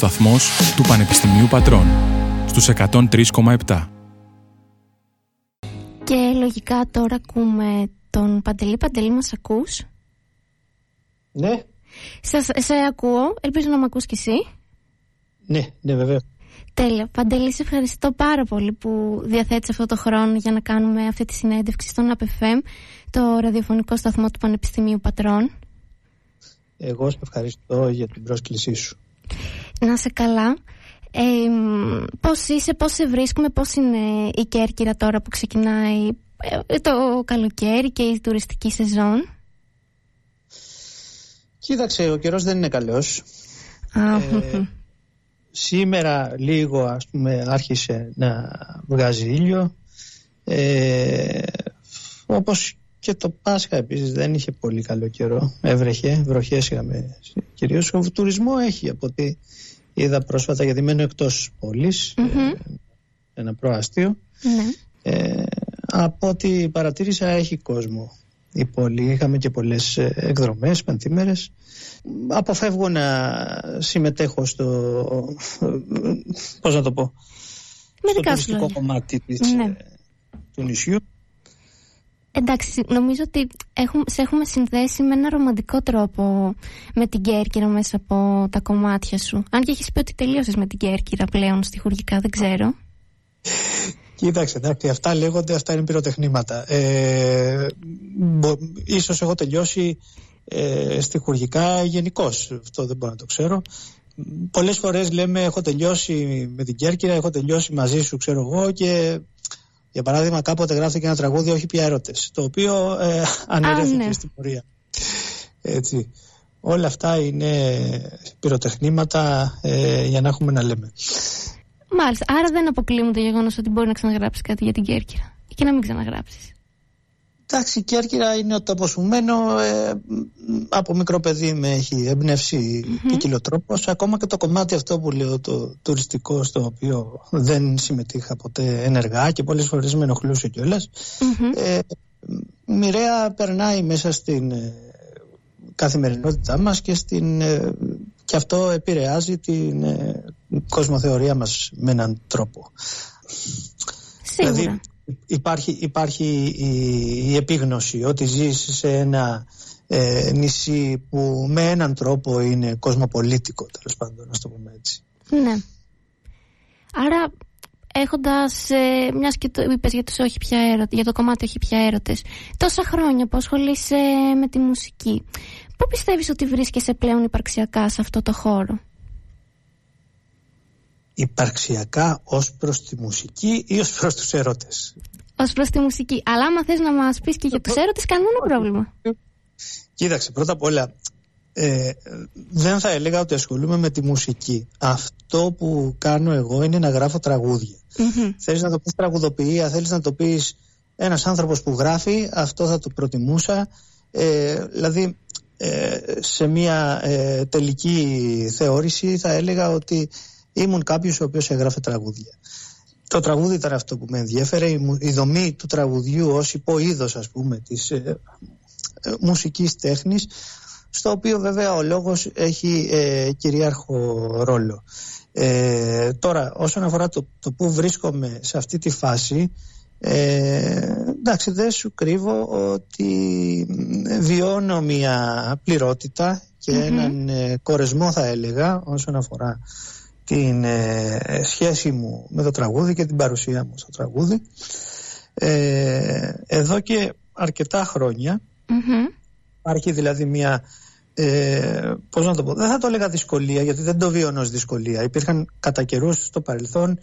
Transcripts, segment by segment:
ραδιοσταθμός του Πανεπιστημίου Πατρών στους 103,7. Και λογικά τώρα ακούμε τον Παντελή. Παντελή, μας ακούς; Ναι. Σας, σε ακούω. Ελπίζω να με ακούς κι εσύ. Ναι, ναι βέβαια. Τέλεια. Παντελή, σε ευχαριστώ πάρα πολύ που διαθέτεις αυτό το χρόνο για να κάνουμε αυτή τη συνέντευξη στον ΑΠΕΦΕΜ, το ραδιοφωνικό σταθμό του Πανεπιστημίου Πατρών. Εγώ σε ευχαριστώ για την πρόσκλησή σου. Να σε καλά. Ε, πώς είσαι, πώς σε βρίσκουμε, πώς είναι η Κέρκυρα τώρα που ξεκινάει ε, το καλοκαίρι και η τουριστική σεζόν; Κοίταξε, ο καιρός δεν είναι καλός. Ε, σήμερα λίγο ας πούμε άρχισε να βγάζει ήλιο. Ε, όπως και το Πάσχα επίσης δεν είχε πολύ καλό καιρό. Έβρεχε, βροχές είχαμε κυρίως. Ο τουρισμό έχει από ό,τι είδα πρόσφατα γιατί μένω εκτός πόλης. ε, ένα προάστιο. ναι. Ε, από ό,τι παρατήρησα έχει κόσμο η πόλη. Είχαμε και πολλές ε, εκδρομές παντήμερες. Αποφεύγω να συμμετέχω στο, ε, πώς να το πω, Με στο δικά σου τουριστικό λόγια. κομμάτι της, Ναι. ε, του νησιού. Εντάξει, νομίζω ότι έχουμε, σε έχουμε συνδέσει με ένα ρομαντικό τρόπο με την Κέρκυρα μέσα από τα κομμάτια σου. Αν και έχεις πει ότι τελείωσες με την Κέρκυρα πλέον στοιχουργικά, δεν ξέρω. Κοίταξε, εντάξει, αυτά λέγονται, αυτά είναι πυροτεχνήματα. Ε, μπο, ίσως έχω τελειώσει ε, στιχουργικά γενικώς. Αυτό δεν μπορώ να το ξέρω. Πολλές φορές λέμε έχω τελειώσει με την Κέρκυρα, έχω τελειώσει μαζί σου, ξέρω εγώ και για παράδειγμα κάποτε γράφτηκε ένα τραγούδι όχι πια έρωτες, το οποίο ε, αναιρέθηκε ναι. στην πορεία. Έτσι. Όλα αυτά είναι πυροτεχνήματα ε, για να έχουμε να λέμε. Μάλιστα, άρα δεν αποκλείουμε το γεγονός ότι μπορεί να ξαναγράψεις κάτι για την Κέρκυρα ή και να μην ξαναγράψεις. Εντάξει, η Κέρκυρα είναι ο τόπος που μένω. Ε, από μικρό παιδί με έχει εμπνεύσει ποικιλοτρόπος. Ακόμα και το κομμάτι αυτό που λέω, το τουριστικό, στο οποίο δεν συμμετείχα ποτέ ενεργά και πολλές φορές με ενοχλούσε κιόλας. Μμμ. Ε, μοιραία περνάει μέσα στην ε, καθημερινότητά μας και, στην, ε, και αυτό επηρεάζει την ε, κοσμοθεωρία μας με έναν τρόπο. Σίγουρα. Δηλαδή υπάρχει, υπάρχει η, η επίγνωση ότι ζεις σε ένα ε, νησί που με έναν τρόπο είναι κοσμοπολίτικο τέλος πάντων να το πούμε έτσι. Ναι. Άρα, έχοντας. Ε, Μιας και το είπες για, τους όχι πια έρωτες, για το κομμάτι όχι πια έρωτες, τόσα χρόνια που ασχολείσαι με τη μουσική, πού πιστεύεις ότι βρίσκεσαι πλέον υπαρξιακά σε αυτό το χώρο; Υπαρξιακά ως προς τη μουσική ή ως προς τους έρωτες. Ω προς τη μουσική. Αλλά άμα θες να μας πεις και για τους έρωτε, κανένα πρόβλημα. Κοίταξε, πρώτα απ' όλα, ε, δεν θα έλεγα ότι ασχολούμαι με τη μουσική. Αυτό που κάνω εγώ είναι να γράφω τραγούδια. Μμμ. Θέλεις να το πεις τραγουδοποιία, θέλεις να το πεις ένας άνθρωπος που γράφει, αυτό θα το προτιμούσα. Ε, δηλαδή, ε, σε μια ε, τελική θεώρηση θα έλεγα ότι ήμουν κάποιος ο οποίος έγραφε τραγούδια. Το τραγούδι ήταν αυτό που με ενδιέφερε, η, μου- η δομή του τραγουδιού ως υποείδος ας πούμε της ε, ε, μουσικής τέχνης στο οποίο βέβαια ο λόγος έχει ε, κυρίαρχο ρόλο. Ε, τώρα όσον αφορά το, το που βρίσκομαι σε αυτή τη φάση ε, εντάξει δεν σου κρύβω ότι μ, βιώνω μια πληρότητα και έναν ε, κορεσμό θα έλεγα όσον αφορά την ε, σχέση μου με το τραγούδι και την παρουσία μου στο τραγούδι ε, εδώ και αρκετά χρόνια Μμμ. Υπάρχει δηλαδή μια. Ε, πώς να το πω, δεν θα το έλεγα δυσκολία, γιατί δεν το βίωνω ως δυσκολία. Υπήρχαν κατά καιρούς στο παρελθόν,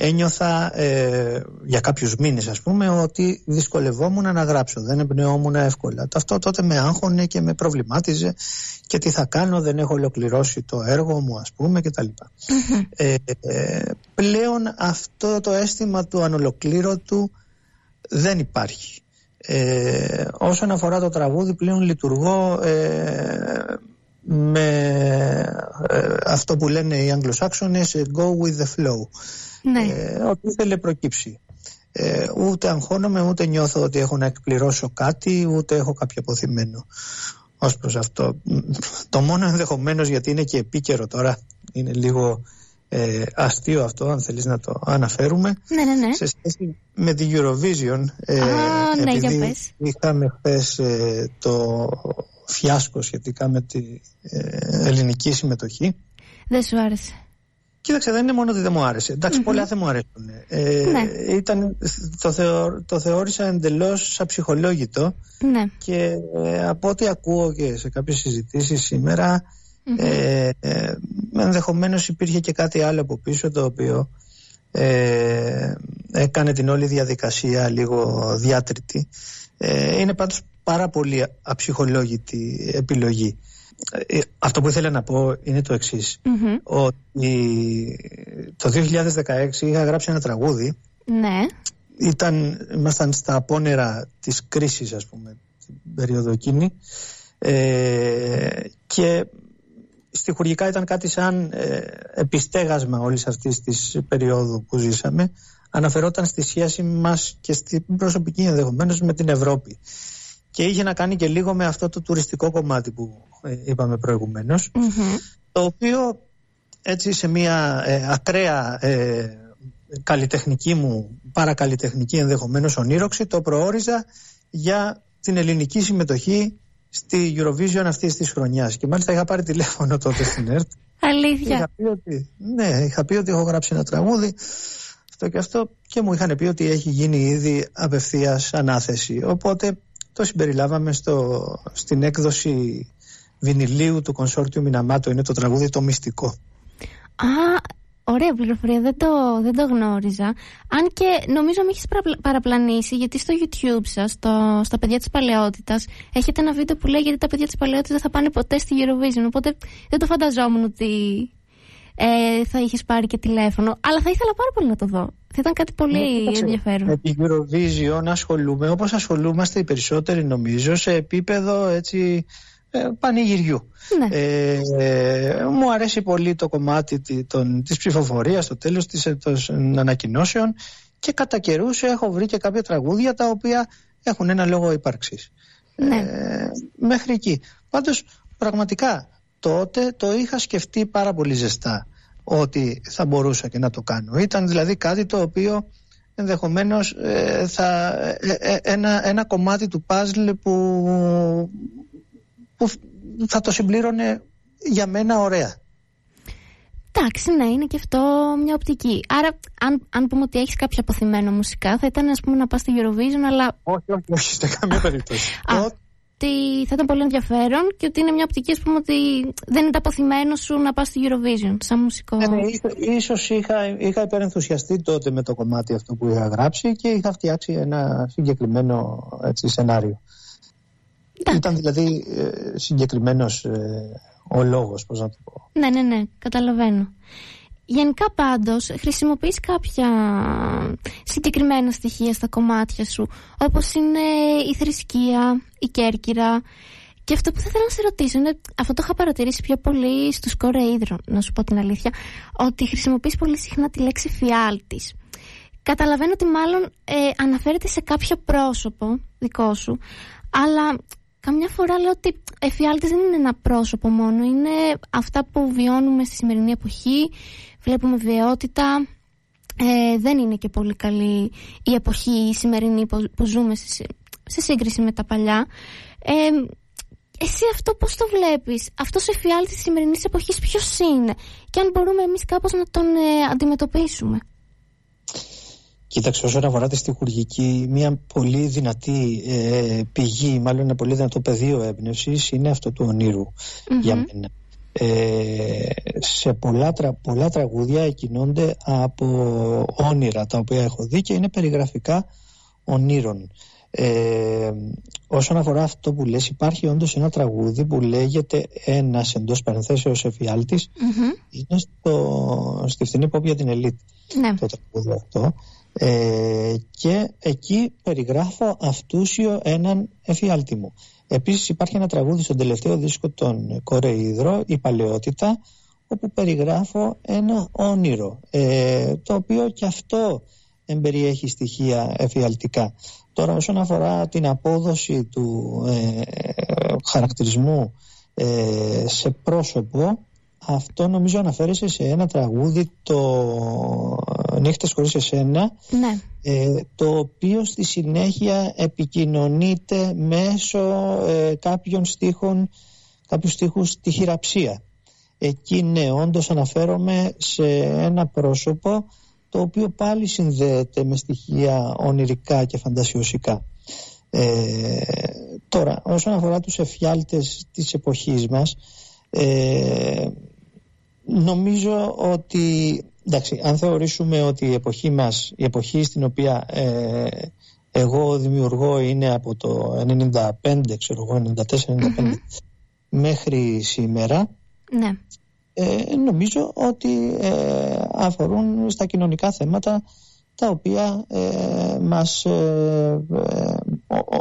ένιωθα ε, για κάποιους μήνες ας πούμε, ότι δυσκολευόμουν να γράψω, δεν εμπνεόμουν εύκολα. Αυτό τότε με άγχωνε και με προβλημάτιζε και τι θα κάνω, δεν έχω ολοκληρώσει το έργο μου ας πούμε κτλ. Ε, ε, πλέον αυτό το αίσθημα του ανολοκλήρωτου δεν υπάρχει. Ε, όσον αφορά το τραγούδι πλέον λειτουργώ ε, με ε, αυτό που λένε οι Αγγλοσάξονες ε, go with the flow Ναι. ε, ό,τι ήθελε προκύψει ε, ούτε αγχώνομαι ούτε νιώθω ότι έχω να εκπληρώσω κάτι ούτε έχω κάποιο αποθυμένο ως προς αυτό. Το μόνο ενδεχομένως γιατί είναι και επίκαιρο τώρα, είναι λίγο ε, αστείο αυτό αν θέλεις να το αναφέρουμε ναι, ναι, ναι. σε σχέση με την Eurovision ε, Α, ναι, επειδή είχαμε χθες ε, το φιάσκο σχετικά με την ε, ελληνική συμμετοχή δεν σου άρεσε Κοίταξε, δεν είναι μόνο ότι δεν μου άρεσε. Εντάξει, πολλά δεν μου αρέσουν. Ε, ναι. ήταν, το, θεω, το θεώρησα εντελώς αψυχολόγητο. Ναι. Και ε, από ό,τι ακούω και σε κάποιες συζητήσεις σήμερα, ε, ε, ενδεχομένως υπήρχε και κάτι άλλο από πίσω το οποίο ε, έκανε την όλη διαδικασία λίγο διάτρητη. Ε, είναι πάντως πάρα πολύ αψυχολόγητη επιλογή. Ε, αυτό που ήθελα να πω είναι το εξης ότι το 2016 είχα γράψει ένα τραγούδι. Ναι. Ήταν, ήμασταν στα απόνερα της κρίσης ας πούμε την περίοδο εκείνη. Και στοιχουργικά ήταν κάτι σαν ε, επιστέγασμα όλης αυτής της περίοδου που ζήσαμε. Αναφερόταν στη σχέση μας και στην προσωπική ενδεχομένως με την Ευρώπη. Και είχε να κάνει και λίγο με αυτό το τουριστικό κομμάτι που ε, είπαμε το οποίο έτσι σε μια ε, ακραία ε, καλλιτεχνική μου παρακαλλιτεχνική ενδεχομένως ονείροξη το προόριζα για την ελληνική συμμετοχή στη Eurovision αυτής της χρονιάς. Και μάλιστα είχα πάρει τηλέφωνο τότε στην ΕΡΤ. Αλήθεια. Είχα πει ότι, ναι, είχα πει ότι έχω γράψει ένα τραγούδι. Αυτό και αυτό. Και μου είχαν πει ότι έχει γίνει ήδη απευθείας ανάθεση. Οπότε το συμπεριλάβαμε στο, στην έκδοση βινιλίου του Κονσόρτιου Μιναμάτο. Είναι το τραγούδι Το Μυστικό. Α, Ωραία πληροφορία, δεν το, δεν το γνώριζα. Αν και νομίζω με έχεις παραπλανήσει, γιατί στο YouTube σας, στα παιδιά της παλαιότητας, έχετε ένα βίντεο που λέει γιατί τα παιδιά της παλαιότητας δεν θα πάνε ποτέ στη Eurovision. Οπότε δεν το φανταζόμουν ότι ε, θα είχες πάρει και τηλέφωνο. Αλλά θα ήθελα πάρα πολύ να το δω. Θα ήταν κάτι πολύ ναι, ενδιαφέρον. Με την Eurovision ασχολούμαι όπως ασχολούμαστε οι περισσότεροι νομίζω σε επίπεδο έτσι ε, πανηγυριού. Ναι. Ε, μου αρέσει πολύ το κομμάτι των, της ψηφοφορίας, το τέλος της, ε, των ανακοινώσεων και κατά καιρούς έχω βρει και κάποια τραγούδια τα οποία έχουν ένα λόγο ύπαρξης. Ναι. Ε, μέχρι εκεί. Πάντως πραγματικά τότε το είχα σκεφτεί πάρα πολύ ζεστά ότι θα μπορούσα και να το κάνω. Ήταν δηλαδή κάτι το οποίο ενδεχομένως θα, ένα, ένα κομμάτι του παζλ που που θα το συμπλήρωνε για μένα ωραία. Εντάξει, ναι, είναι και αυτό μια οπτική. Άρα, αν, αν πούμε ότι έχεις κάποιο αποθυμένο μουσικά, θα ήταν ας πούμε, να πας στη Eurovision, αλλά. Όχι, όχι, όχι, σε καμία περίπτωση. ότι θα ήταν πολύ ενδιαφέρον και ότι είναι μια οπτική, ας πούμε, ότι δεν είναι το αποθυμένο σου να πας στη Eurovision, σαν μουσικό. Ναι, ναι, ίσως είχα, είχα υπερενθουσιαστεί τότε με το κομμάτι αυτό που είχα γράψει και είχα φτιάξει ένα συγκεκριμένο έτσι, σενάριο. Ήταν δηλαδή ε, συγκεκριμένος ε, ο λόγος, πώς να το πω. Ναι, ναι, ναι, καταλαβαίνω. Γενικά πάντως χρησιμοποιείς κάποια συγκεκριμένα στοιχεία στα κομμάτια σου όπως είναι η θρησκεία, η κέρκυρα και αυτό που θα ήθελα να σε ρωτήσω είναι αυτό το είχα παρατηρήσει πιο πολύ στους κορεΐδρων να σου πω την αλήθεια ότι χρησιμοποιείς πολύ συχνά τη λέξη φιάλτης Καταλαβαίνω ότι μάλλον ε, αναφέρεται σε κάποιο πρόσωπο δικό σου αλλά καμιά φορά λέω ότι εφιάλτης δεν είναι ένα πρόσωπο μόνο, είναι αυτά που βιώνουμε στη σημερινή εποχή, βλέπουμε βιαιότητα, ε, δεν είναι και πολύ καλή η εποχή η σημερινή που, ζούμε σε, σε, σύγκριση με τα παλιά. Ε, εσύ αυτό πώς το βλέπεις, αυτός ο εφιάλτης της σημερινής εποχής ποιος είναι; Και αν μπορούμε εμείς κάπως να τον ε, αντιμετωπίσουμε. Κοίταξε, όσον αφορά τη στοιχουργική, μια πολύ δυνατή ε, πηγή, μάλλον ένα πολύ δυνατό πεδίο έμπνευσης είναι αυτό του ονειρου για μένα. Ε, σε πολλά, τρα, πολλά τραγούδια εκκινώνται από όνειρα τα οποία έχω δει και είναι περιγραφικά ονείρων. Ε, όσον αφορά αυτό που λες υπάρχει όντως ένα τραγούδι που λέγεται ένας εντός παρενθέσεως εφιάλτης είναι στο, στη φθηνή pop για την ελίτ ναι. το τραγούδι αυτό ε, και εκεί περιγράφω αυτούσιο έναν εφιάλτη μου. Επίσης υπάρχει ένα τραγούδι στον τελευταίο δίσκο των Κορεϊδρό, η Παλαιότητα, όπου περιγράφω ένα όνειρο, ε, το οποίο και αυτό εμπεριέχει στοιχεία εφιαλτικά. Το Τώρα όσον αφορά την απόδοση του ε, χαρακτηρισμού ε, σε πρόσωπο αυτό νομίζω αναφέρεσαι σε ένα τραγούδι το «Νύχτες χωρίς εσένα» ναι. ε, το οποίο στη συνέχεια επικοινωνείται μέσω ε, κάποιων στίχων κάποιους στίχους στη χειραψία. Εκεί ναι, όντως αναφέρομαι σε ένα πρόσωπο το οποίο πάλι συνδέεται με στοιχεία ονειρικά και φαντασιωσικά. Ε, τώρα, όσον αφορά τους εφιάλτες της εποχής μας, ε, νομίζω ότι, εντάξει, αν θεωρήσουμε ότι η εποχή μας, η εποχή στην οποία ε, εγώ δημιουργώ είναι από το 95, ξέρω εγώ, 94-95 μέχρι σήμερα, ναι. ε, νομίζω ότι ε, αφορούν στα κοινωνικά θέματα τα οποία ε, μας, ε, ε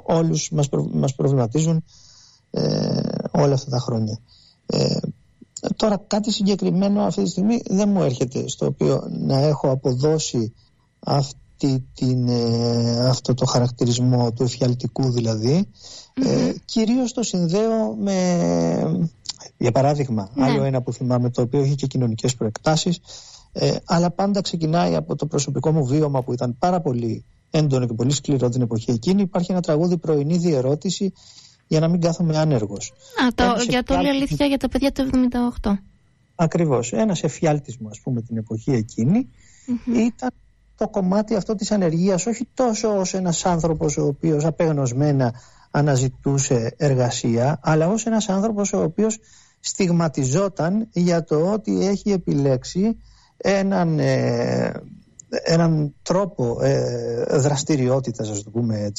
όλους μας, μας προβληματίζουν όλα αυτά τα χρόνια. Τώρα κάτι συγκεκριμένο αυτή τη στιγμή δεν μου έρχεται στο οποίο να έχω αποδώσει αυτή την, αυτό το χαρακτηρισμό του εφιαλτικού δηλαδή ε, κυρίως το συνδέω με για παράδειγμα ναι. άλλο ένα που θυμάμαι το οποίο έχει και κοινωνικές προεκτάσεις ε, αλλά πάντα ξεκινάει από το προσωπικό μου βίωμα που ήταν πάρα πολύ έντονο και πολύ σκληρό την εποχή εκείνη. Υπάρχει ένα τραγούδι πρωινή διερώτηση για να μην κάθομαι άνεργος. Α, το, για το όλη αλήθεια για τα παιδιά του 78. Ακριβώς. Ένας εφιάλτης μου ας πούμε την εποχή εκείνη ήταν το κομμάτι αυτό της ανεργίας όχι τόσο ως ένας άνθρωπος ο οποίος απεγνωσμένα αναζητούσε εργασία αλλά ως ένας άνθρωπος ο οποίος στιγματιζόταν για το ότι έχει επιλέξει έναν, ε, έναν τρόπο ε, δραστηριότητας, ας το πούμε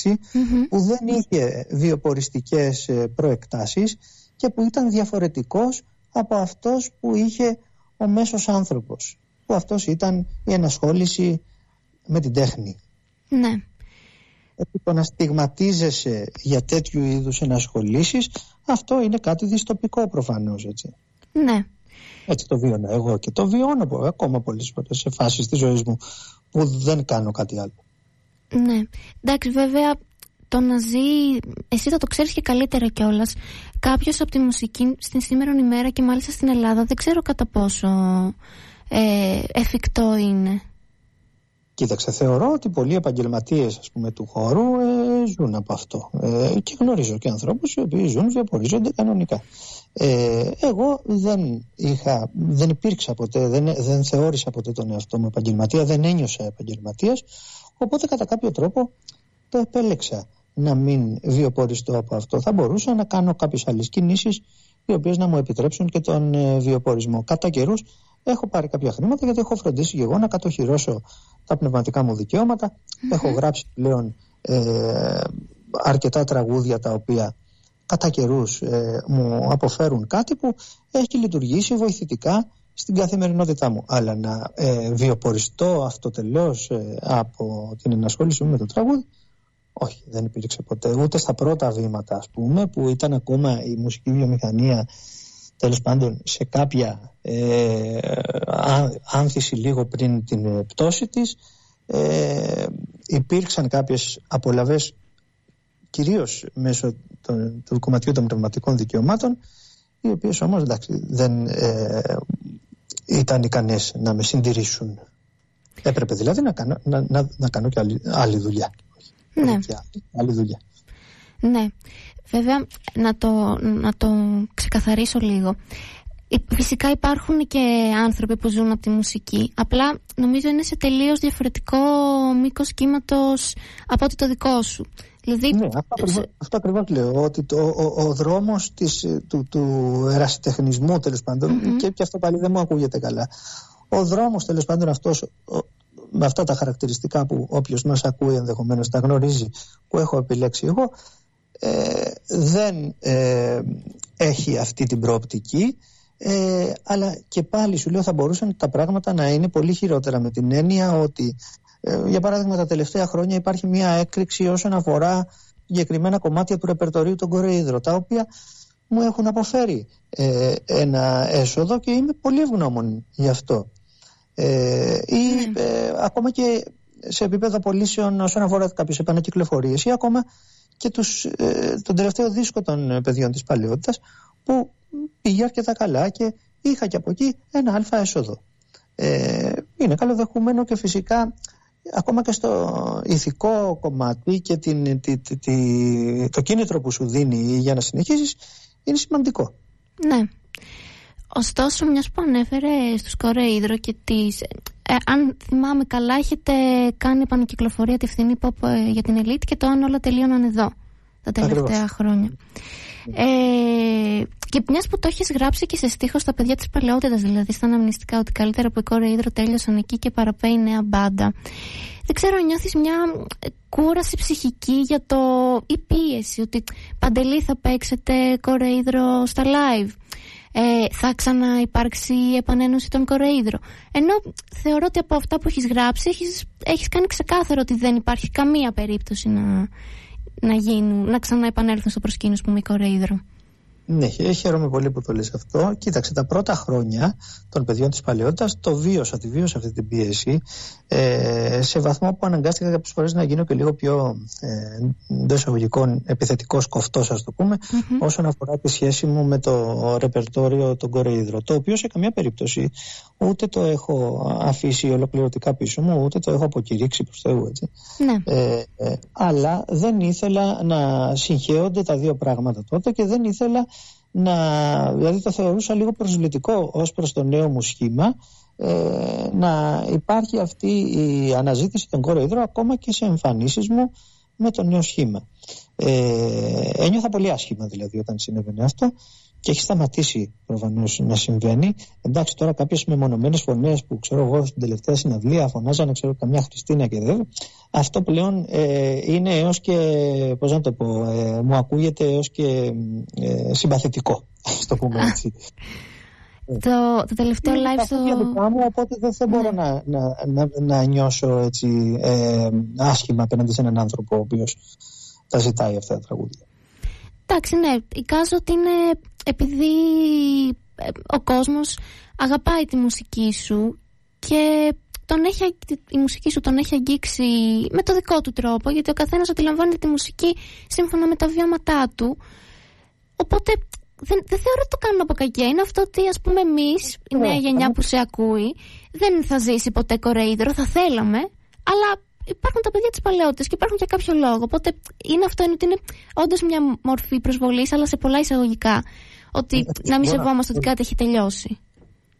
που δεν είχε βιοποριστικές ε, προεκτάσεις και που ήταν διαφορετικός από αυτός που είχε ο μέσος άνθρωπος, που αυτός ήταν η ενασχόληση με την τέχνη. Ναι. Το να στιγματίζεσαι για τέτοιου είδους ενασχολήσεις, αυτό είναι κάτι δυστοπικό προφανώς, έτσι. Ναι. Έτσι το βίωνα εγώ και το βιώνω ακόμα πολλές φορές σε φάσεις της ζωής μου που δεν κάνω κάτι άλλο. Ναι. Εντάξει, βέβαια το να ζει, εσύ θα το ξέρεις και καλύτερα κιόλας. Κάποιος από τη μουσική στην σήμερα ημέρα και μάλιστα στην Ελλάδα δεν ξέρω κατά πόσο ε, εφικτό είναι. Κοίταξε, θεωρώ ότι πολλοί επαγγελματίες του χώρου ε, ζουν από αυτό. Ε, και γνωρίζω και ανθρώπους οι οποίοι ζουν βιοπορίζονται κανονικά. Ε, εγώ δεν, είχα, δεν υπήρξα ποτέ, δεν, δεν θεώρησα ποτέ τον εαυτό μου επαγγελματία, δεν ένιωσα επαγγελματίας. Οπότε κατά κάποιο τρόπο το επέλεξα να μην βιοποριστώ από αυτό. Θα μπορούσα να κάνω κάποιες άλλες κινήσεις οι οποίες να μου επιτρέψουν και τον ε, βιοπορισμό. Κατά καιρούς έχω πάρει κάποια χρήματα γιατί έχω φροντίσει και εγώ να κατοχυρώσω τα πνευματικά μου δικαιώματα. Έχω γράψει πλέον ε, αρκετά τραγούδια τα οποία κατά καιρούς ε, μου αποφέρουν κάτι που έχει λειτουργήσει βοηθητικά στην καθημερινότητά μου. Αλλά να ε, βιοποριστώ αυτοτελώς ε, από την ενασχόλησή μου με το τραγούδι, όχι, δεν υπήρξε ποτέ. Ούτε στα πρώτα βήματα, ας πούμε, που ήταν ακόμα η μουσική βιομηχανία τέλος πάντων σε κάποια ε, άνθηση λίγο πριν την πτώση της ε, υπήρξαν κάποιες απολαβές κυρίως μέσω του κομματιού των πνευματικών δικαιωμάτων οι οποίες όμως εντάξει, δεν ε, ήταν ικανές να με συντηρήσουν. Έπρεπε δηλαδή να κάνω, να, να, να κάνω και άλλη, άλλη δουλειά. Ναι. άλλη δουλειά. Ναι. Βέβαια, να το, να το ξεκαθαρίσω λίγο. Φυσικά υπάρχουν και άνθρωποι που ζουν από τη μουσική. Απλά νομίζω είναι σε τελείως διαφορετικό μήκος κύματος από ότι το δικό σου. Δηλαδή... Ναι, αυτό ακριβώς, λέω, ότι το, ο, ο δρόμος της, του, του ερασιτεχνισμού τέλος και, και αυτό πάλι δεν μου ακούγεται καλά. Ο δρόμος τέλος πάντων αυτός, με αυτά τα χαρακτηριστικά που όποιος μας ακούει ενδεχομένως τα γνωρίζει, που έχω επιλέξει εγώ, ε, δεν ε, έχει αυτή την προοπτική ε, αλλά και πάλι σου λέω θα μπορούσαν τα πράγματα να είναι πολύ χειρότερα με την έννοια ότι ε, για παράδειγμα τα τελευταία χρόνια υπάρχει μια έκρηξη όσον αφορά συγκεκριμένα κομμάτια του ρεπερτορίου των κοροϊδρών τα οποία μου έχουν αποφέρει ε, ένα έσοδο και είμαι πολύ ευγνώμων γι' αυτό. Ε, ή ναι. ακόμα και σε επίπεδο πωλήσεων όσον αφορά κάποιες επανακυκλοφορίες ή ακόμα και τους, ε, τον τελευταίο δίσκο των παιδιών της παλαιότητας που πήγε αρκετά καλά και είχα και από εκεί ένα αλφα έσοδο. Ε, είναι καλοδεχούμενο και φυσικά ακόμα και στο ηθικό κομμάτι και την, το κίνητρο που σου δίνει για να συνεχίσεις είναι σημαντικό. Ναι. Ωστόσο, μιας που ανέφερε στους Κορεϊδρο και τις... Ε, αν θυμάμαι καλά, έχετε κάνει επανακυκλοφορία τη φθηνή pop ε, για την Elite και το αν όλα τελείωναν εδώ τα τελευταία χρόνια. Ε, και μιας που το έχεις γράψει και σε στίχος στα παιδιά της παλαιότητας, δηλαδή στα αναμνηστικά, ότι καλύτερα που οι κόρε ίδρο τέλειωσαν εκεί και παραπέει νέα μπάντα. Δεν ξέρω, νιώθεις μια κούραση ψυχική για το. ή πίεση, ότι παντελή θα παίξετε κορεϊδρο στα live. Ε, θα ξαναυπάρξει η επανένωση των κορεϊδρο. Ενώ θεωρώ ότι από αυτά που έχεις γράψει έχεις, έχεις κάνει ξεκάθαρο ότι δεν υπάρχει καμία περίπτωση να, να, γίνουν, να ξαναεπανέλθουν στο προσκήνιο που με κορεϊδρο. Ναι, χαίρομαι πολύ που το λες αυτό. Κοίταξε, τα πρώτα χρόνια των παιδιών της παλαιότητας το βίωσα, τη βίωσα αυτή την πίεση ε, σε βαθμό που αναγκάστηκα κάποιες φορές να γίνω και λίγο πιο ε, εντός εισαγωγικών επιθετικός κοφτός ας το πούμε όσον αφορά τη σχέση μου με το ρεπερτόριο των κορεϊδρών το οποίο σε καμία περίπτωση ούτε το έχω αφήσει ολοκληρωτικά πίσω μου ούτε το έχω αποκηρύξει προς Θεού έτσι. Ναι. Ε, ε, αλλά δεν ήθελα να συγχέονται τα δύο πράγματα τότε και δεν ήθελα να, δηλαδή το θεωρούσα λίγο προσβλητικό ως προς το νέο μου σχήμα ε, να υπάρχει αυτή η αναζήτηση των κοροϊδρών ακόμα και σε εμφανίσεις μου με το νέο σχήμα. Ε, ένιωθα πολύ άσχημα δηλαδή όταν συνέβαινε αυτό και έχει σταματήσει προφανώς να συμβαίνει. Εντάξει, τώρα κάποιες μεμονωμένες φωνές που ξέρω εγώ στην τελευταία συναυλία φωνάζανε, ξέρω καμιά Χριστίνα και δεν. Αυτό πλέον ε, είναι έως και, πώς να το πω, ε, μου ακούγεται έως και ε, συμπαθητικό, ας το πούμε έτσι. Το, το τελευταίο είναι live στο... δικά μου, οπότε δεν, δεν μπορώ ναι. να, να, να, να, νιώσω έτσι ε, άσχημα απέναντι σε έναν άνθρωπο ο οποίος τα ζητάει αυτά τα τραγούδια. Εντάξει, ναι, εικάζω ότι είναι επειδή ε, ο κόσμος αγαπάει τη μουσική σου και τον έχει, η μουσική σου τον έχει αγγίξει με το δικό του τρόπο γιατί ο καθένας αντιλαμβάνεται τη μουσική σύμφωνα με τα βιώματά του. Οπότε δεν, δεν θεωρώ ότι το κάνουμε από κακιά είναι αυτό ότι ας πούμε εμείς η νέα ναι, γενιά που σε ακούει δεν θα ζήσει ποτέ κορεϊδρο θα θέλαμε αλλά υπάρχουν τα παιδιά της παλαιότητας και υπάρχουν για κάποιο λόγο. Οπότε είναι αυτό είναι ότι είναι όντως μια μορφή προσβολής, αλλά σε πολλά εισαγωγικά. Ότι ε, να μην σεβόμαστε ότι κάτι έχει τελειώσει.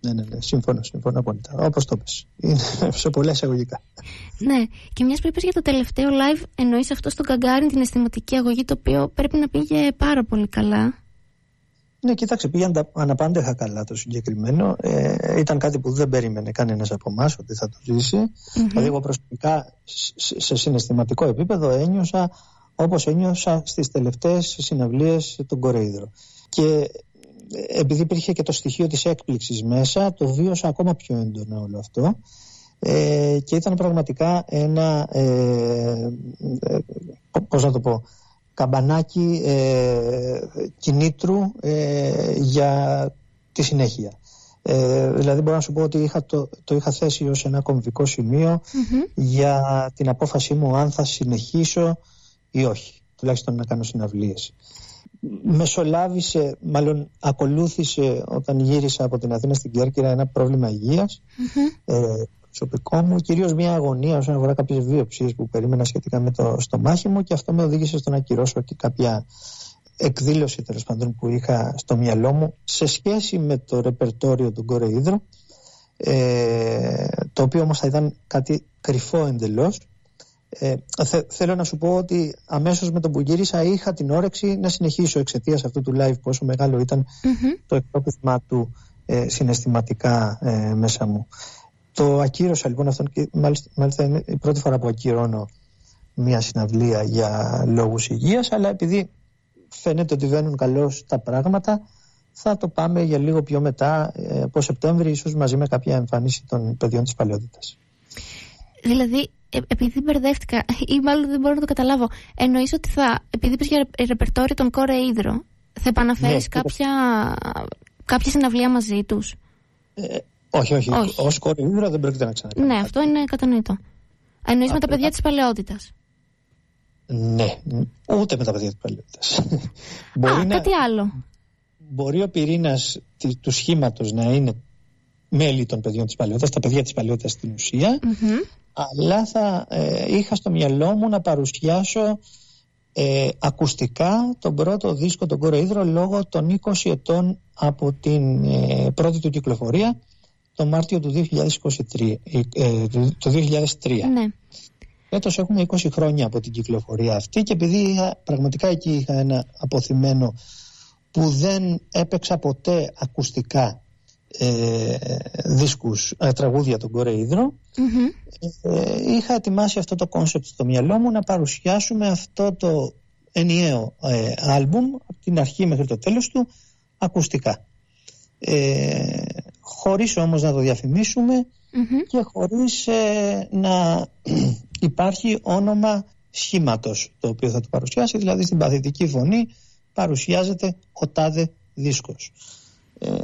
Ναι, ναι, ναι. Συμφωνώ, συμφωνώ απόλυτα. Όπως το πες. Είναι σε πολλά εισαγωγικά. Ναι. Και μιας που είπες για το τελευταίο live, εννοείς αυτό στον Καγκάριν την αισθηματική αγωγή, το οποίο πρέπει να πήγε πάρα πολύ καλά. Ναι, κοίταξε, πήγαν αναπάντεχα καλά το συγκεκριμένο. Ε, ήταν κάτι που δεν περίμενε κανένας από εμάς ότι θα το ζήσει. Mm-hmm. Δηλαδή, εγώ προσωπικά σε συναισθηματικό επίπεδο ένιωσα όπως ένιωσα στις τελευταίες συναυλίες των Κορέιδρο. Και επειδή υπήρχε και το στοιχείο της έκπληξης μέσα, το βίωσα ακόμα πιο έντονα όλο αυτό. Ε, και ήταν πραγματικά ένα, ε, ε, πώς να το πω, καμπανάκι ε, κινήτρου ε, για τη συνέχεια. Ε, δηλαδή μπορώ να σου πω ότι είχα το, το είχα θέσει ως ένα κομβικό για την απόφασή μου αν θα συνεχίσω ή όχι, τουλάχιστον να κάνω συναυλίες. Μεσολάβησε, μάλλον ακολούθησε όταν γύρισα από την Αθήνα στην Κέρκυρα ένα πρόβλημα προσωπικό μου, κυρίως μια αγωνία όσον αφορά κάποιες βίωψεις που περίμενα σχετικά με το στομάχι μου και αυτό με οδήγησε στο να ακυρώσω και κάποια εκδήλωση τέλος πάντων που είχα στο μυαλό μου σε σχέση με το ρεπερτόριο του Κορεϊδρου ε, το οποίο όμως θα ήταν κάτι κρυφό εντελώς ε, θέλω να σου πω ότι αμέσως με τον που γύρισα είχα την όρεξη να συνεχίσω εξαιτίας αυτού του live πόσο μεγάλο το εκπρόπισμά του ε, συναισθηματικά ε, μέσα μου. Το ακύρωσα λοιπόν αυτόν και μάλιστα, μάλιστα είναι η πρώτη φορά που ακυρώνω μια συναυλία για λόγους υγείας αλλά επειδή φαίνεται ότι βαίνουν καλώς τα πράγματα θα το πάμε για λίγο πιο μετά ε, από Σεπτέμβρη ίσως μαζί με κάποια εμφάνιση των παιδιών της παλαιότητας. Δηλαδή ε, επειδή μπερδεύτηκα ή μάλλον δεν μπορώ να το καταλάβω εννοείς ότι θα, επειδή είπες για ρεπερτόριο των Κόρε Ήδρο θα επαναφέρεις ναι, κάποια, κάποια συναυλία μαζί τους; Ε, όχι, όχι. όχι. Ω κορυφαίο δεν πρόκειται να ξανακάνει. Ναι, αυτό είναι κατανοητό. Εννοείς με τα παιδιά της παλαιότητας. Ναι, ούτε με τα παιδιά της παλαιότητας. Α, κάτι άλλο. Μπορεί ο πυρήνας του σχήματος να είναι μέλη των παιδιών της παλαιότητας, τα παιδιά της παλαιότητας στην ουσια αλλά θα ε, είχα στο μυαλό μου να παρουσιάσω ε, ακουστικά τον πρώτο δίσκο τον Κοροϊδρο λόγω των 20 ετών από την ε, πρώτη του κυκλοφορία το Μάρτιο του 2023, ε, το 2003. Ναι. Έτος έχουμε 20 χρόνια από την κυκλοφορία αυτή και επειδή είχα, πραγματικά εκεί είχα ένα αποθυμένο που δεν έπαιξα ποτέ ακουστικά ε, δίσκους, ε, τραγούδια των Κόρε. Ύδρο. ε, είχα ετοιμάσει αυτό το concept στο μυαλό μου να παρουσιάσουμε αυτό το ενιαίο ε, άλμπουμ από την αρχή μέχρι το τέλος του ακουστικά ε, χωρίς όμως να το διαφημίσουμε και χωρίς ε, να υπάρχει όνομα σχήματος το οποίο θα το παρουσιάσει δηλαδή στην παθητική φωνή παρουσιάζεται ο τάδε δίσκος ε,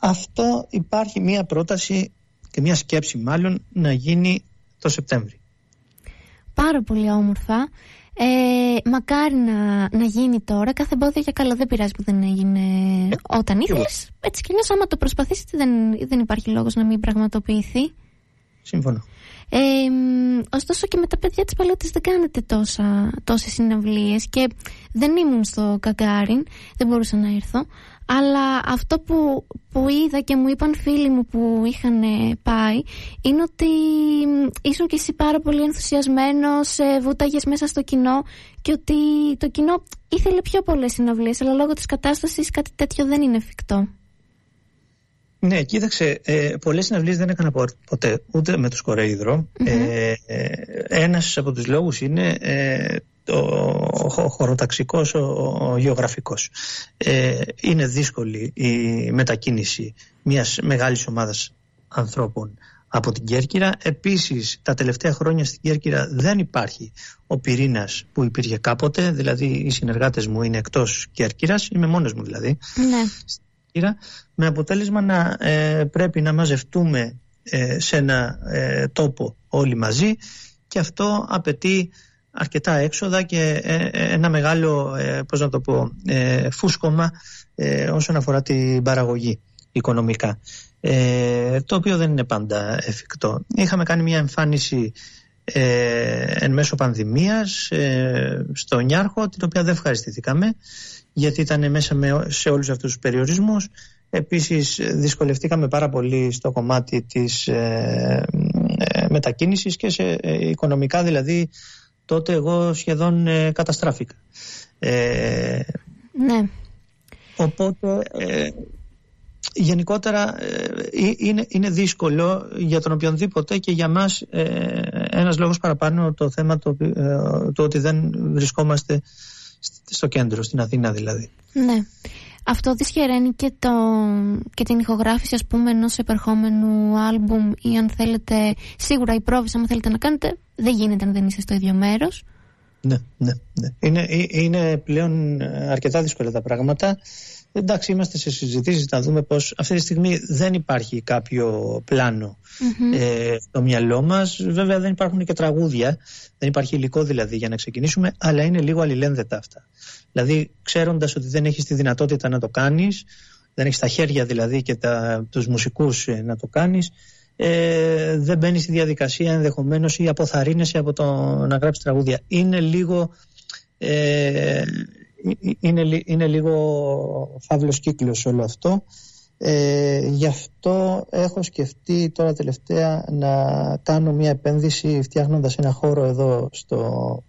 αυτό υπάρχει μία πρόταση και μία σκέψη μάλλον να γίνει το Σεπτέμβρη. Πάρα πολύ όμορφα. Ε, μακάρι να, να γίνει τώρα. Κάθε εμπόδιο για καλό δεν πειράζει που δεν έγινε ε, όταν ήθελε. Έτσι κι αλλιώς, άμα το προσπαθήσετε, δεν, δεν υπάρχει λόγος να μην πραγματοποιηθεί. Σύμφωνο. Ε, ωστόσο και με τα παιδιά της παλαιότητας δεν κάνετε τόσα, τόσες συναυλίες και δεν ήμουν στο Καγκάριν, δεν μπορούσα να έρθω αλλά αυτό που, που είδα και μου είπαν φίλοι μου που είχαν πάει είναι ότι ήσουν και εσύ πάρα πολύ ενθουσιασμένος, ε, βούταγες μέσα στο κοινό και ότι το κοινό ήθελε πιο πολλές συναυλίες αλλά λόγω της κατάστασης κάτι τέτοιο δεν είναι εφικτό. Ναι, κοίταξε, ε, πολλές συναυλίες δεν έκανα ποτέ, ούτε με το σκορεϊδρο Ε, ε, ένας από τους λόγους είναι ε, ο χωροταξικός, ο γεωγραφικός. Ε, είναι δύσκολη η μετακίνηση μιας μεγάλης ομάδας ανθρώπων από την Κέρκυρα. Επίσης τα τελευταία χρόνια στην Κέρκυρα δεν υπάρχει ο πυρήνας που υπήρχε κάποτε, δηλαδή οι συνεργάτες μου είναι εκτός Κέρκυρας, είμαι μόνος μου δηλαδή. Ναι. Με αποτέλεσμα να ε, πρέπει να μαζευτούμε ε, σε ένα ε, τόπο όλοι μαζί και αυτό απαιτεί αρκετά έξοδα και ε, ε, ένα μεγάλο ε, πώς να το πω, φούσκωμα όσον αφορά την παραγωγή οικονομικά το οποίο δεν είναι πάντα εφικτό. Είχαμε κάνει μια εμφάνιση εν μέσω πανδημίας στο Νιάρχο την οποία δεν ευχαριστηθήκαμε γιατί ήταν μέσα με, σε όλους αυτούς τους περιορισμούς Επίσης δυσκολευτήκαμε πάρα πολύ στο κομμάτι της μετακίνησης και σε οικονομικά δηλαδή τότε εγώ σχεδόν ε, καταστράφηκα. Ε, ναι. Οπότε ε, γενικότερα είναι, είναι δύσκολο για τον οποιονδήποτε και για μας ένας λόγος παραπάνω το θέμα το, το ότι δεν βρισκόμαστε στο κέντρο, στην Αθήνα δηλαδή. Ναι. Αυτό δυσχεραίνει και, το, και την ηχογράφηση ας πούμε ενός επερχόμενου άλμπουμ ή αν θέλετε σίγουρα η πρόβηση αν θέλετε να κάνετε δεν γίνεται αν δεν είστε στο ίδιο μέρος. Ναι, ναι, ναι. Είναι, ε, είναι πλέον αρκετά δύσκολα τα πράγματα. Εντάξει, είμαστε σε συζητήσεις να δούμε πως αυτή τη στιγμή δεν υπάρχει κάποιο ε, στο μυαλό μας. Βέβαια δεν υπάρχουν και τραγούδια, δεν υπάρχει υλικό δηλαδή για να ξεκινήσουμε, αλλά είναι λίγο αλληλένδετα αυτά. Δηλαδή ξέροντας ότι δεν έχεις τη δυνατότητα να το κάνεις, δεν έχεις τα χέρια δηλαδή και τα, τους μουσικούς ε, να το κάνεις, ε, δεν μπαίνεις στη διαδικασία ενδεχομένως ή αποθαρρύνεσαι από το να γράψεις τραγούδια. Είναι λίγο, ε, είναι, είναι λίγο φαύλος κύκλος όλο αυτό. Ε, γι' αυτό έχω σκεφτεί τώρα τελευταία να κάνω μια επένδυση φτιάχνοντας ένα χώρο εδώ στο,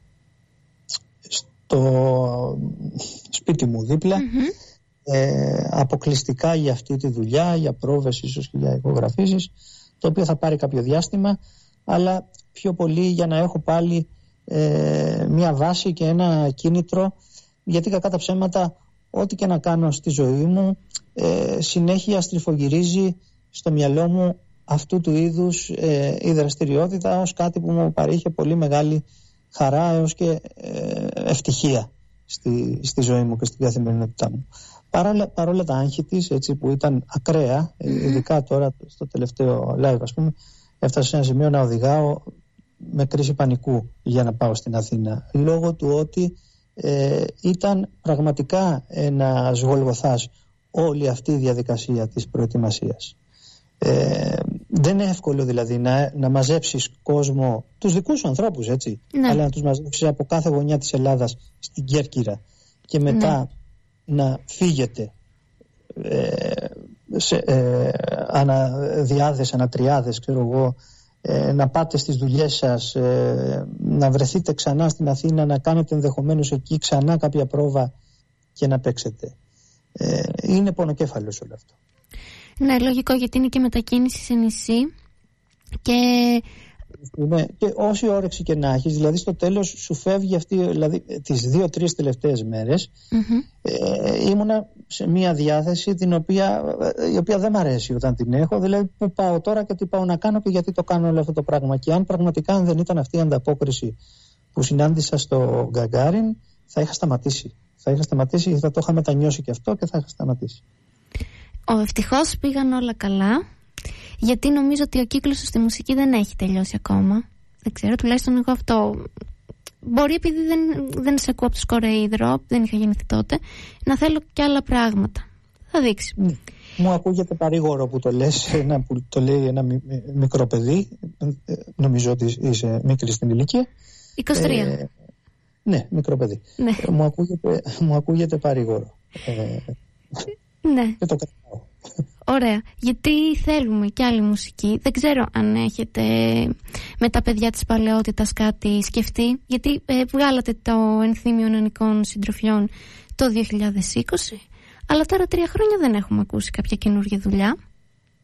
στο σπίτι μου δίπλα ε, αποκλειστικά για αυτή τη δουλειά, για πρόβες ίσως και για ηχογραφήσεις το οποίο θα πάρει κάποιο διάστημα αλλά πιο πολύ για να έχω πάλι ε, μια βάση και ένα κίνητρο γιατί κακά τα ψέματα ό,τι και να κάνω στη ζωή μου ε, συνέχεια στριφογυρίζει στο μυαλό μου αυτού του είδους ε, η δραστηριότητα ως κάτι που μου παρήχε πολύ μεγάλη χαρά έως και ε, ευτυχία στη, στη ζωή μου και στην καθημερινότητά μου. Παρόλα, παρόλα τα άγχη της έτσι, που ήταν ακραία, ειδικά τώρα στο τελευταίο live ας πούμε, έφτασε σε ένα σημείο να οδηγάω με κρίση πανικού για να πάω στην Αθήνα λόγω του ότι ε, ήταν πραγματικά ένα γολγοθάς όλη αυτή η διαδικασία της προετοιμασίας. Ε, δεν είναι εύκολο δηλαδή να, να μαζέψεις κόσμο, τους δικούς σου ανθρώπους έτσι, Ναι. αλλά να τους μαζέψεις από κάθε γωνιά της Ελλάδας στην Κέρκυρα και μετά να φύγετε ε, σε ε, αναδιάδες, ανατριάδες ξέρω εγώ ε, να πάτε στις δουλειές σας ε, να βρεθείτε ξανά στην Αθήνα να κάνετε ενδεχομένως εκεί ξανά κάποια πρόβα και να παίξετε. Ε, είναι πονοκέφαλος όλο αυτό. Ναι, λογικό γιατί είναι και μετακίνηση σε νησί. Και Ναι, και όση όρεξη και να έχεις, δηλαδή στο τέλος σου φεύγει αυτή, δηλαδή τις δύο-τρεις τελευταίες μέρες μμμ. ε, ήμουνα σε μια διάθεση την οποία, ε, η οποία δεν μ' αρέσει όταν την έχω, δηλαδή που πάω τώρα και τι πάω να κάνω και γιατί το κάνω όλο αυτό το πράγμα και αν πραγματικά αν δεν ήταν αυτή η ανταπόκριση που συνάντησα στο Γκαγκάριν θα είχα σταματήσει. Θα είχα σταματήσει, θα το είχα μετανιώσει και αυτό και θα είχα σταματήσει. Ο ευτυχώς πήγαν όλα καλά. Γιατί νομίζω ότι ο κύκλος στη μουσική δεν έχει τελειώσει ακόμα. Δεν ξέρω, τουλάχιστον εγώ αυτό. Μπορεί επειδή δεν, δεν σε ακούω από το σκορεϊδρό, δεν είχα γεννηθεί τότε, να θέλω και άλλα πράγματα. Θα δείξει. Μου ακούγεται παρήγορο που το λες, ένα, που το λέει ένα μι- μι- μικρό παιδί, ε, νομίζω ότι είσαι μικρή στην ηλικία. 23. Ε, ναι, μικρό παιδί. Ναι. Ε, μου, ακούγεται, μου ακούγεται παρήγορο. Ε, ναι, και το κρατάω. ωραία. Γιατί θέλουμε και άλλη μουσική. Δεν ξέρω αν έχετε με τα παιδιά της παλαιότητας κάτι σκεφτεί. Γιατί ε, βγάλατε το ενθύμιο νεανικών συντροφιών το 2020. Αλλά τώρα τρία χρόνια δεν έχουμε ακούσει κάποια καινούργια δουλειά.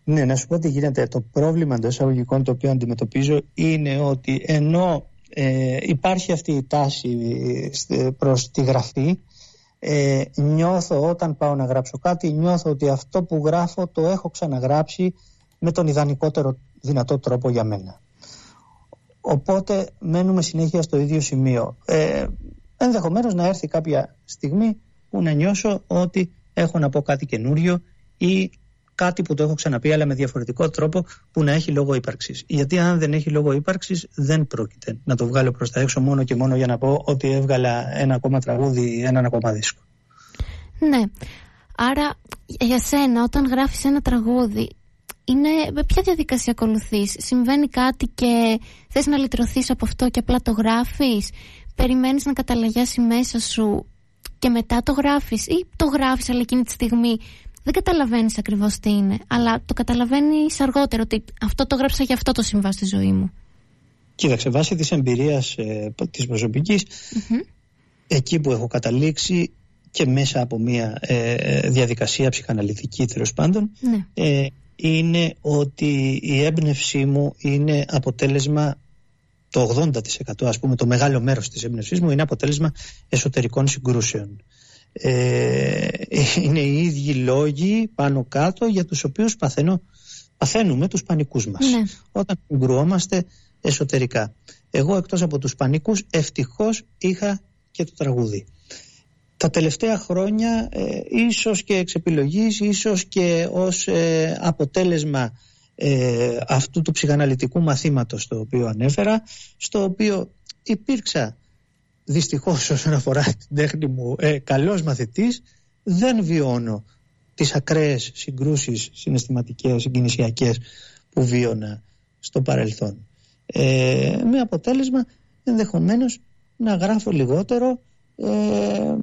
Ναι, να σου πω τι γίνεται. Το πρόβλημα εντός εισαγωγικών το οποίο αντιμετωπίζω είναι ότι ενώ ε, υπάρχει αυτή η τάση ε, προς τη γραφή ε, νιώθω όταν πάω να γράψω κάτι νιώθω ότι αυτό που γράφω το έχω ξαναγράψει με τον ιδανικότερο δυνατό τρόπο για μένα. Οπότε μένουμε συνέχεια στο ίδιο σημείο. Ε, ενδεχομένως να έρθει κάποια στιγμή που να νιώσω ότι έχω να πω κάτι καινούριο ή κάτι που το έχω ξαναπεί αλλά με διαφορετικό τρόπο που να έχει λόγο ύπαρξης. Γιατί αν δεν έχει λόγο ύπαρξης δεν πρόκειται να το βγάλω προς τα έξω μόνο και μόνο για να πω ότι έβγαλα ένα ακόμα τραγούδι, έναν ακόμα δίσκο. Ναι. Άρα για σένα όταν γράφεις ένα τραγούδι είναι, με ποια διαδικασία ακολουθείς; Συμβαίνει κάτι και θες να λυτρωθείς από αυτό και απλά το γράφεις; Περιμένεις να καταλαγιάσει μέσα σου και μετά το γράφεις; Ή το γράφεις αλλά εκείνη τη στιγμή δεν καταλαβαίνεις ακριβώς τι είναι Αλλά το καταλαβαίνεις αργότερα ότι αυτό το γράψα για αυτό το συμβά στη ζωή μου. Κοίταξε, βάσει της εμπειρίας ε, της προσωπικής Μμμ. εκεί που έχω καταλήξει και μέσα από μια ε, διαδικασία ψυχαναλυτική τέλος πάντων Ναι, ε, είναι ότι η έμπνευσή μου είναι αποτέλεσμα το 80% ας πούμε το μεγάλο μέρος της έμπνευσής μου είναι αποτέλεσμα εσωτερικών συγκρούσεων ε, είναι οι ίδιοι λόγοι πάνω κάτω για τους οποίους παθαίνω, παθαίνουμε τους πανικούς μας ναι. όταν συγκρουόμαστε εσωτερικά εγώ εκτός από τους πανικούς ευτυχώς είχα και το τραγούδι τα τελευταία χρόνια ε, ίσως και εξ επιλογής, ίσως και ως ε, αποτέλεσμα ε, αυτού του ψυχαναλυτικού μαθήματος το οποίο ανέφερα, στο οποίο υπήρξα δυστυχώς όσον αφορά την τέχνη μου ε, καλός μαθητής, δεν βιώνω τις ακραίες συγκρούσεις συναισθηματικές, συγκινησιακές που βίωνα στο παρελθόν. Ε, με αποτέλεσμα ενδεχομένως να γράφω λιγότερο ε,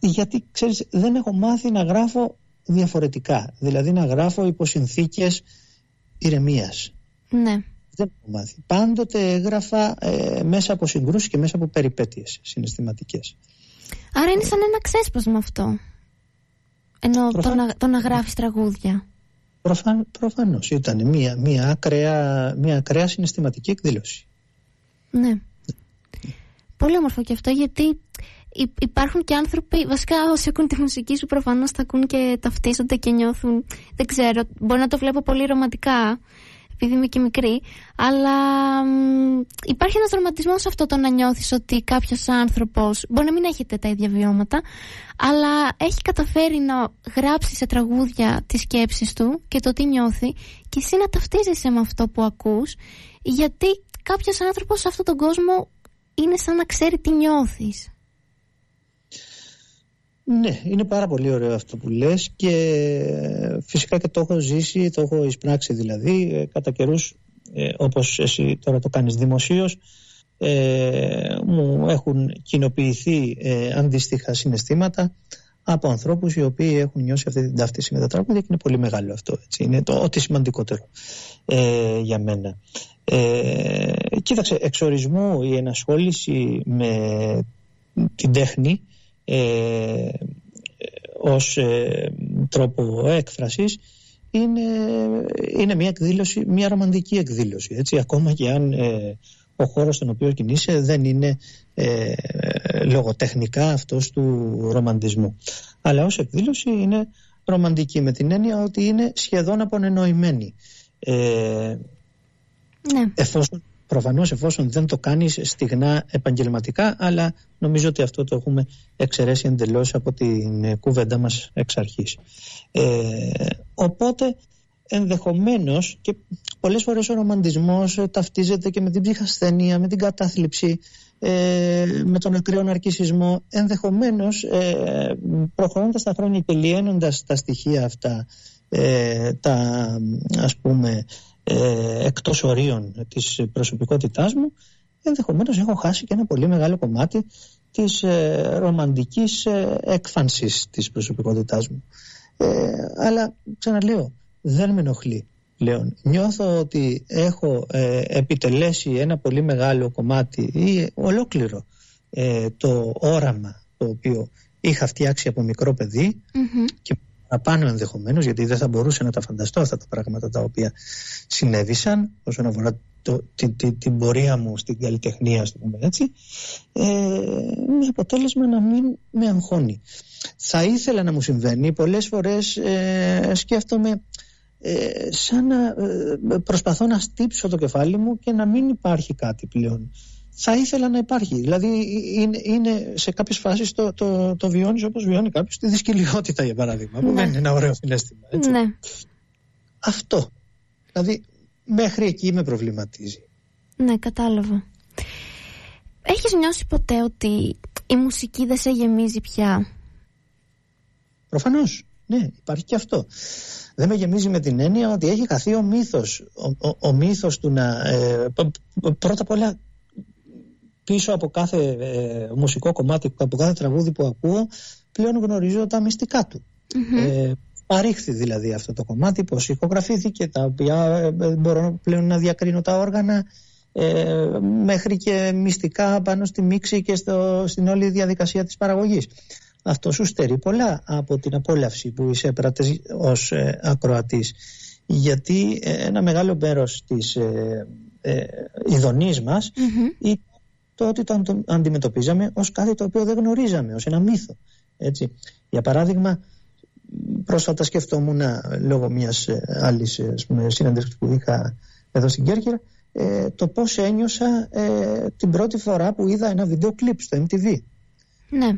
γιατί ξέρεις δεν έχω μάθει να γράφω διαφορετικά δηλαδή να γράφω υπό συνθήκες ηρεμίας ναι. Δεν έχω μάθει. Πάντοτε έγραφα ε, μέσα από συγκρούσεις και μέσα από περιπέτειες συναισθηματικές. Άρα είναι σαν ένα ξέσπασμα αυτό. Ενώ το Προφανώς. να, το να γράφεις τραγούδια. Προφαν, προφανώς. Ήταν μια, μια, ακραία, μια ακραία συναισθηματική εκδήλωση. Ναι. Πολύ όμορφο και αυτό γιατί υ- υπάρχουν και άνθρωποι, βασικά όσοι ακούν τη μουσική σου προφανώς θα ακούν και ταυτίζονται και νιώθουν, δεν ξέρω, μπορεί να το βλέπω πολύ ρομαντικά επειδή είμαι και μικρή, αλλά μ, υπάρχει ένας ρομαντισμός σε αυτό το να νιώθεις ότι κάποιος άνθρωπος, μπορεί να μην έχετε τα ίδια βιώματα, αλλά έχει καταφέρει να γράψει σε τραγούδια τις σκέψεις του και το τι νιώθει και εσύ να ταυτίζεσαι με αυτό που ακούς, γιατί κάποιος άνθρωπος σε αυτόν τον κόσμο είναι σαν να ξέρει τι νιώθεις. Ναι, είναι πάρα πολύ ωραίο αυτό που λες και φυσικά και το έχω ζήσει, το έχω εισπράξει δηλαδή ε, κατά καιρούς, ε, όπως εσύ τώρα το κάνεις δημοσίως ε, μου έχουν κοινοποιηθεί ε, αντίστοιχα συναισθήματα από ανθρώπους οι οποίοι έχουν νιώσει αυτή την ταύτιση με τα τραγούδια και είναι πολύ μεγάλο αυτό. Έτσι. Είναι το ό,τι σημαντικότερο ε, για μένα. Ε, κοίταξε, εξορισμού η ενασχόληση με την τέχνη ε, ως ε, τρόπο έκφρασης είναι, είναι μια εκδήλωση, μια ρομαντική εκδήλωση. Έτσι, ακόμα και αν ε, ο χώρος στον οποίο κινείσαι δεν είναι ε, λογοτεχνικά αυτός του ρομαντισμού. Αλλά ως εκδήλωση είναι ρομαντική με την έννοια ότι είναι σχεδόν απονενοημένη. Ε, ναι. εφόσον, προφανώς εφόσον δεν το κάνεις στιγνά επαγγελματικά αλλά νομίζω ότι αυτό το έχουμε εξαιρέσει εντελώς από την κουβέντα μας εξ αρχής. Ε, οπότε ενδεχομένως και πολλές φορές ο ρομαντισμός ταυτίζεται και με την ψυχασθένεια, με την κατάθλιψη, ε, με τον ακραίο ναρκισισμό. Ενδεχομένως ε, προχωρώντας τα χρόνια και λιένοντας τα στοιχεία αυτά, ε, τα ας πούμε ε, εκτός ορίων της προσωπικότητάς μου, ενδεχομένως έχω χάσει και ένα πολύ μεγάλο κομμάτι της ε, ρομαντικής ε, έκφανσης της προσωπικότητάς μου. Ε, αλλά ξαναλέω, δεν με ενοχλεί πλέον. Νιώθω ότι έχω ε, επιτελέσει ένα πολύ μεγάλο κομμάτι ή ολόκληρο ε, το όραμα το οποίο είχα φτιάξει από μικρό και παραπάνω ενδεχομένως, γιατί δεν θα μπορούσα να τα φανταστώ αυτά τα πράγματα τα οποία συνέβησαν όσον αφορά το, την, την, την, πορεία μου στην καλλιτεχνία, ας πούμε έτσι, ε, με αποτέλεσμα να μην με αγχώνει. Θα ήθελα να μου συμβαίνει, πολλές φορές ε, σκέφτομαι ε, σαν να ε, προσπαθώ να στύψω το κεφάλι μου και να μην υπάρχει κάτι πλέον. Θα ήθελα να υπάρχει. Δηλαδή είναι, είναι σε κάποιες φάσεις το, το, το βιώνεις όπως βιώνει κάποιος τη δυσκολιότητα για παράδειγμα. Που ναι. είναι ένα ωραίο συνέστημα. Έτσι. Ναι. Αυτό. Δηλαδή μέχρι εκεί με προβληματίζει. Ναι, κατάλαβα. Έχεις νιώσει ποτέ ότι η μουσική δεν σε γεμίζει πια; Προφανώς. Ναι, υπάρχει και αυτό δεν με γεμίζει με την έννοια ότι έχει χαθεί ο μύθος ο, ο, ο μύθος του να ε, πρώτα απ' όλα πίσω από κάθε ε, μουσικό κομμάτι από κάθε τραγούδι που ακούω πλέον γνωρίζω τα μυστικά του. Ε, παρήχθη δηλαδή αυτό το κομμάτι πως ηχογραφήθηκε τα οποία ε, μπορώ πλέον να διακρίνω τα όργανα μέχρι και μυστικά πάνω στη μίξη και στο, στην όλη διαδικασία της παραγωγής. Αυτό σου στερεί πολλά από την απόλαυση που είσαι ως ε, ακροατής. Γιατί ε, ένα μεγάλο μέρος της ε, ε, ειδονής μας mm-hmm. Το ότι το αντιμετωπίζαμε ως κάτι το οποίο δεν γνωρίζαμε, ως ένα μύθο. Έτσι. Για παράδειγμα, πρόσφατα σκεφτόμουν λόγω μιας ε, άλλης συνέντευξης που είχα εδώ στην Κέρκυρα ε, το πώς ένιωσα την πρώτη φορά που είδα ένα βίντεο κλιπ στο MTV. Ναι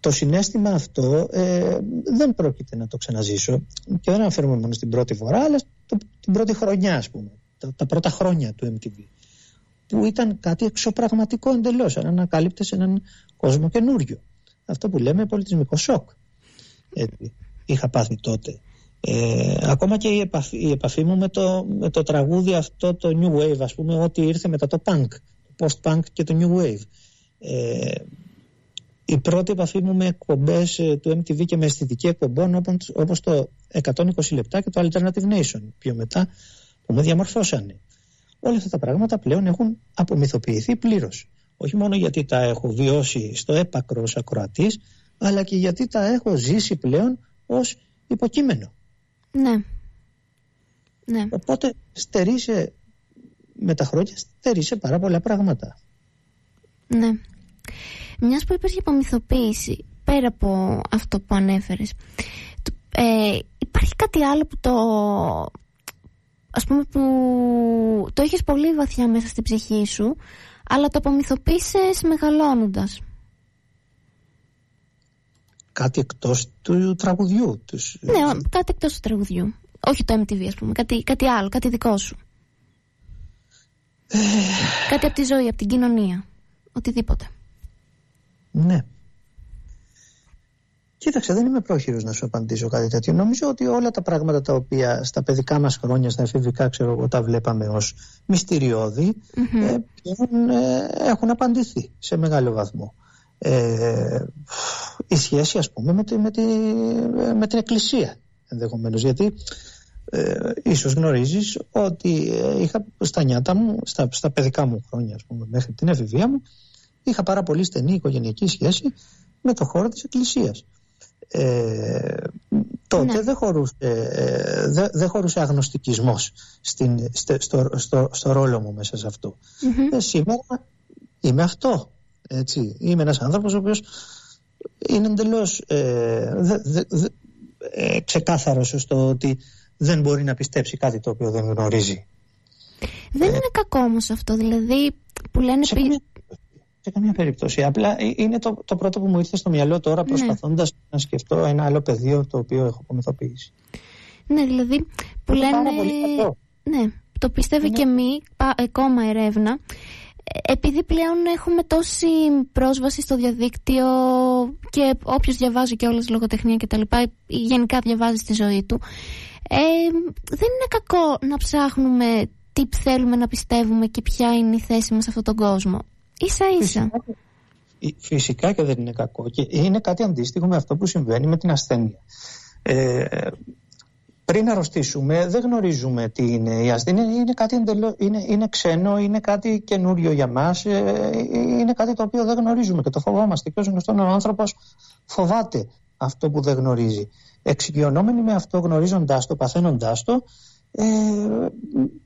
το συνέστημα αυτό ε, δεν πρόκειται να το ξαναζήσω και δεν αναφέρομαι μόνο στην πρώτη φορά αλλά το, την πρώτη χρονιά ας πούμε τα, τα, πρώτα χρόνια του MTV που ήταν κάτι εξωπραγματικό εντελώς αν ανακάλυπτες έναν κόσμο καινούριο. Αυτό που λέμε πολιτισμικό σοκ. Έτσι, είχα πάθει τότε. Ε, ακόμα και η επαφή, η επαφή μου με το, με το τραγούδι αυτό το New Wave ας πούμε ότι ήρθε μετά το Punk το Post-Punk και το New Wave. Ε, η πρώτη επαφή μου με εκπομπές ε, του MTV και με αισθητική εκπομπών όπως το 120 λεπτά και το Alternative Nation πιο μετά που με διαμορφώσανε. Όλα αυτά τα πράγματα πλέον έχουν απομυθοποιηθεί πλήρως. Όχι μόνο γιατί τα έχω βιώσει στο έπακρο ως ακροατής, αλλά και γιατί τα έχω ζήσει πλέον ως υποκείμενο. Ναι. ναι. Οπότε στερήσε με τα χρόνια στερήσε πάρα πολλά πράγματα. Ναι. Μιας που είπες για απομυθοποίηση, πέρα από αυτό που ανέφερες, ε, υπάρχει κάτι άλλο που το ας πούμε που το έχεις πολύ βαθιά μέσα στην ψυχή σου αλλά το απομυθοποίησες μεγαλώνοντας κάτι εκτός του τραγουδιού τους. ναι, κάτι εκτός του τραγουδιού όχι το MTV ας πούμε, κάτι, κάτι άλλο, κάτι δικό σου ε, Κάτι από τη ζωή, από την κοινωνία. Οτιδήποτε. Ναι. Κοίταξε, δεν είμαι πρόχειρος να σου απαντήσω κάτι τέτοιο. Νομίζω ότι όλα τα πράγματα τα οποία στα παιδικά μας χρόνια, στα εφηβικά, ξέρω εγώ, τα βλέπαμε ως μυστηριώδη, ε, ε, έχουν απαντηθεί σε μεγάλο βαθμό. Ε, η σχέση, ας πούμε, με, τη, με, τη, με την εκκλησία ενδεχομένως γιατί ε, ίσως γνωρίζεις ότι ε, είχα στα νιάτα μου, στα, στα παιδικά μου χρόνια ας πούμε, μέχρι την εφηβεία μου είχα πάρα πολύ στενή οικογενειακή σχέση με το χώρο της εκκλησίας ε, τότε ναι. δεν, χωρούσε, ε, δεν, δεν χωρούσε αγνωστικισμός στην, στο, στο, στο, ρόλο μου μέσα σε αυτό. Ε, σήμερα είμαι αυτό. Έτσι. Είμαι ένας άνθρωπος ο οποίος είναι εντελώς ε, δε, δε, ε, ξεκάθαρος στο ότι δεν μπορεί να πιστέψει κάτι το οποίο δεν γνωρίζει. Δεν είναι κακό όμως αυτό, δηλαδή που λένε... Σε, σε καμία περίπτωση. Απλά ε, είναι το, το πρώτο που μου ήρθε στο μυαλό τώρα ναι. προσπαθώντας να σκεφτώ ένα άλλο πεδίο το οποίο έχω απομυθοποιήσει. Ναι, δηλαδή που λένε... Ναι, το πιστεύει και μη, ακόμα ερεύνα. Ε, επειδή πλέον έχουμε τόση πρόσβαση στο διαδίκτυο και όποιος διαβάζει και όλες λογοτεχνία και τα λοιπά, γενικά διαβάζει στη ζωή του, ε, δεν είναι κακό να ψάχνουμε τι θέλουμε να πιστεύουμε και ποια είναι η θέση μας σε αυτόν τον κόσμο. Ίσα ίσα. Φυσικά, και δεν είναι κακό. Και είναι κάτι αντίστοιχο με αυτό που συμβαίνει με την ασθένεια. Ε, πριν αρρωστήσουμε δεν γνωρίζουμε τι είναι η ασθένεια. Είναι, κάτι εντελώ, είναι, είναι ξένο, είναι κάτι καινούριο για μας, ε, είναι κάτι το οποίο δεν γνωρίζουμε και το φοβόμαστε. Και όσο γνωστόν ο άνθρωπος φοβάται αυτό που δεν γνωρίζει. Εξοικειωνόμενοι με αυτό, γνωρίζοντάς το, παθαίνοντάς το, ε,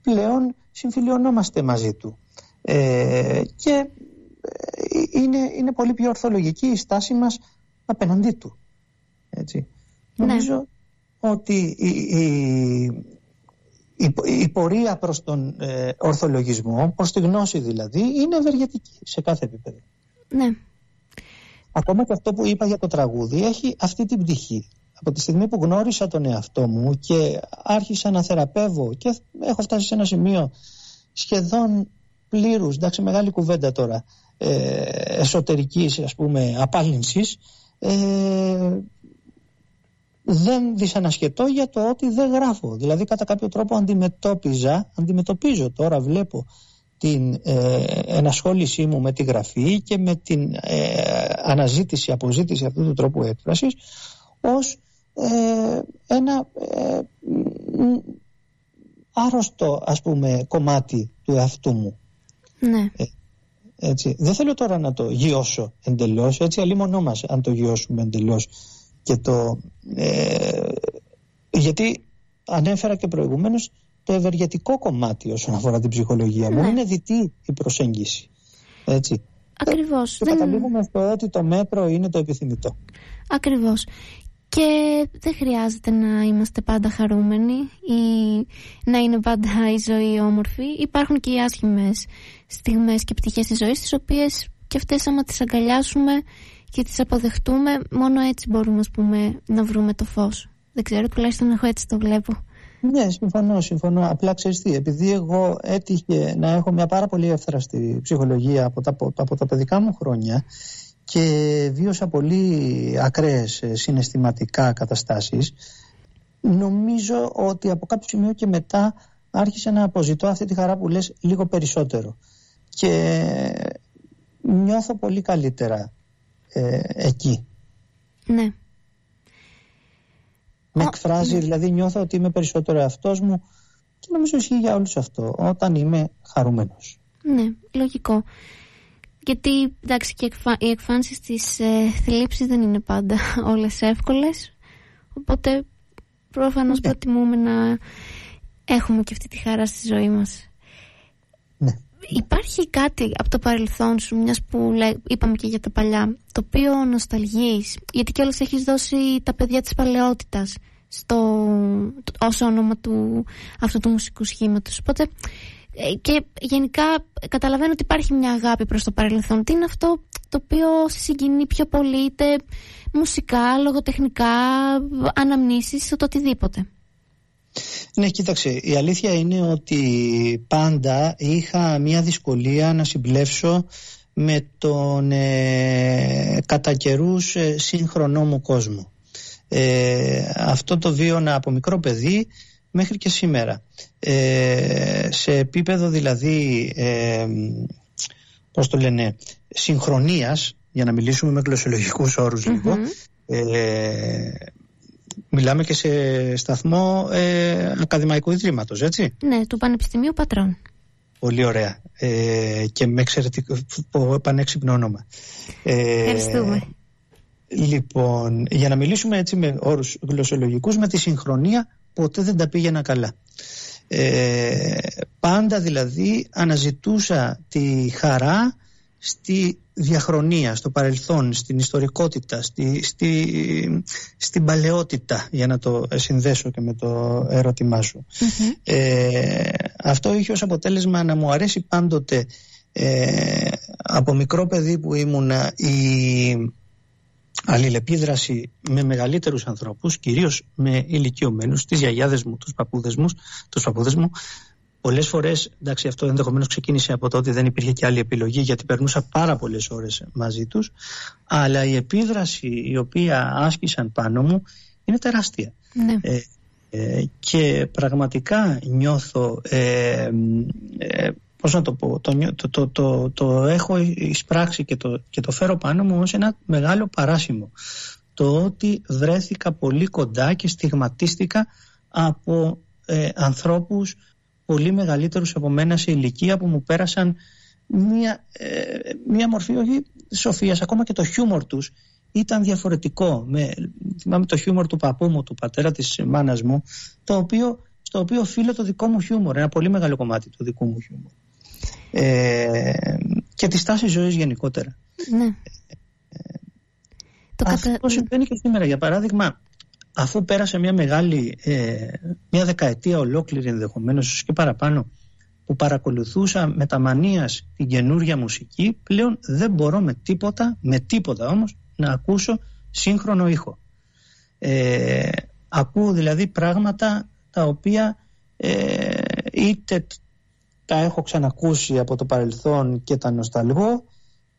πλέον συμφιλιωνόμαστε μαζί του. Ε, και ε, είναι, είναι πολύ πιο ορθολογική η στάση μας απέναντί του. Έτσι. Ναι. Νομίζω ότι η, η, η, πορεία προς τον ε, ορθολογισμό, προς τη γνώση δηλαδή, είναι ευεργετική σε κάθε επίπεδο. Ναι. Ακόμα και αυτό που είπα για το τραγούδι έχει αυτή την πτυχή. Από τη στιγμή που γνώρισα τον εαυτό μου και άρχισα να θεραπεύω και έχω φτάσει σε ένα σημείο σχεδόν πλήρους, εντάξει μεγάλη κουβέντα τώρα, ε, εσωτερικής ας πούμε απάλυνσης, ε, δεν δυσανασχετώ για το ότι δεν γράφω. Δηλαδή κατά κάποιο τρόπο αντιμετώπιζα, αντιμετωπίζω τώρα βλέπω την ε, ενασχόλησή μου με τη γραφή και με την ε, αναζήτηση, αποζήτηση αυτού του τρόπου έκφρασης ως ε, ένα ε, άρρωστο ας πούμε κομμάτι του εαυτού μου. Ναι. έτσι. Δεν θέλω τώρα να το γιώσω εντελώς, έτσι αλλήμωνό μας αν το γιώσουμε εντελώς και το, ε, γιατί ανέφερα και προηγουμένως το ευεργετικό κομμάτι όσον αφορά την ψυχολογία μου. Ναι. Είναι δυτή η προσέγγιση. Έτσι. Ακριβώς. Και δεν... καταλήγουμε στο ότι το μέτρο είναι το επιθυμητό. Ακριβώς. Και δεν χρειάζεται να είμαστε πάντα χαρούμενοι ή να είναι πάντα η ζωή όμορφη. Υπάρχουν και οι άσχημες στιγμές και πτυχές της ζωής, τις οποίες και αυτές άμα τις αγκαλιάσουμε και τις αποδεχτούμε, μόνο έτσι μπορούμε πούμε, να βρούμε το φως. Δεν ξέρω, τουλάχιστον εγώ έτσι το βλέπω. Ναι, συμφωνώ, συμφωνώ. Απλά ξέρεις τι, επειδή εγώ έτυχε να έχω μια πάρα πολύ εύθραστη ψυχολογία από τα, από τα παιδικά μου χρόνια και βίωσα πολύ ακραίες ε, συναισθηματικά καταστάσεις, νομίζω ότι από κάποιο σημείο και μετά άρχισε να αποζητώ αυτή τη χαρά που λες λίγο περισσότερο. Και νιώθω πολύ καλύτερα ε, εκεί. Ναι. Με εκφράζει, ναι. δηλαδή νιώθω ότι είμαι περισσότερο εαυτός μου και νομίζω ισχύει για όλους αυτό, όταν είμαι χαρούμενος. Ναι, λογικό. Γιατί, εντάξει, και οι εκφάνσεις της ε, θλίψης δεν είναι πάντα όλες εύκολες, οπότε προφανώς ναι. προτιμούμε να έχουμε και αυτή τη χαρά στη ζωή μας. Ναι. Υπάρχει κάτι από το παρελθόν σου, μιας που είπαμε και για τα παλιά, το οποίο νοσταλγείς, γιατί κιόλας έχεις δώσει τα παιδιά της παλαιότητας στο, ως όνομα του, αυτού του μουσικού σχήματος. Οπότε, ε, και γενικά καταλαβαίνω ότι υπάρχει μια αγάπη προς το παρελθόν. Τι είναι αυτό το οποίο σε συγκινεί πιο πολύ, είτε μουσικά, λογοτεχνικά, αναμνήσεις, το οτιδήποτε. Ναι, κοίταξε, η αλήθεια είναι ότι πάντα είχα μια δυσκολία να συμπλέψω με τον ε, κατά καιρούς ε, σύγχρονό μου κόσμο. Ε, αυτό το βίωνα από μικρό παιδί μέχρι και σήμερα. Ε, σε επίπεδο δηλαδή, ε, πώς το λένε, συγχρονίας, για να μιλήσουμε με γλωσσολογικούς λίγο, ε, μιλάμε και σε σταθμό ε, ακαδημαϊκού ιδρύματος, έτσι. Ναι, του Πανεπιστημίου Πατρών. Πολύ ωραία. Ε, και με εξαιρετικό πανέξυπνο όνομα. Ε, Ευχαριστούμε. Λοιπόν, για να μιλήσουμε έτσι με όρους γλωσσολογικούς, με τη συγχρονία ποτέ δεν τα πήγαινα καλά. Ε, πάντα δηλαδή αναζητούσα τη χαρά στη διαχρονία, στο παρελθόν, στην ιστορικότητα, στη, στη, στην παλαιότητα για να το συνδέσω και με το ερώτημά σου. Ε, αυτό είχε ως αποτέλεσμα να μου αρέσει πάντοτε ε, από μικρό παιδί που ήμουνα η αλληλεπίδραση με μεγαλύτερους ανθρώπους, κυρίως με ηλικιωμένους, τις γιαγιάδες μου, τους παππούδες μου, τους παππούδες μου. Πολλές φορές, εντάξει αυτό ενδεχομένως ξεκίνησε από το ότι δεν υπήρχε και άλλη επιλογή γιατί περνούσα πάρα πολλές ώρες μαζί τους, αλλά η επίδραση η οποία άσκησαν πάνω μου είναι τεράστια. Ναι. Ε, ε, και πραγματικά νιώθω ε, ε πώς να το πω, το, το, το, το, έχω εισπράξει και το, και το φέρω πάνω μου ως ένα μεγάλο παράσημο. Το ότι βρέθηκα πολύ κοντά και στιγματίστηκα από ε, ανθρώπους πολύ μεγαλύτερους από μένα σε ηλικία που μου πέρασαν μία, ε, μία μορφή όχι σοφίας, ακόμα και το χιούμορ τους ήταν διαφορετικό. Με, θυμάμαι το χιούμορ του παππού μου, του πατέρα της μάνας μου, το οποίο, στο οποίο οφείλω το δικό μου χιούμορ, ένα πολύ μεγάλο κομμάτι του δικού μου χιούμορ ε, και τη στάση ζωής γενικότερα. Ναι. το Αυτό κατα... συμβαίνει και σήμερα. Για παράδειγμα, αφού πέρασε μια μεγάλη, ε, μια δεκαετία ολόκληρη ενδεχομένως και παραπάνω, που παρακολουθούσα με τα μανίας την καινούρια μουσική, πλέον δεν μπορώ με τίποτα, με τίποτα όμως, να ακούσω σύγχρονο ήχο. Ε, ακούω δηλαδή πράγματα τα οποία ε, είτε τα έχω ξανακούσει από το παρελθόν και τα νοσταλγώ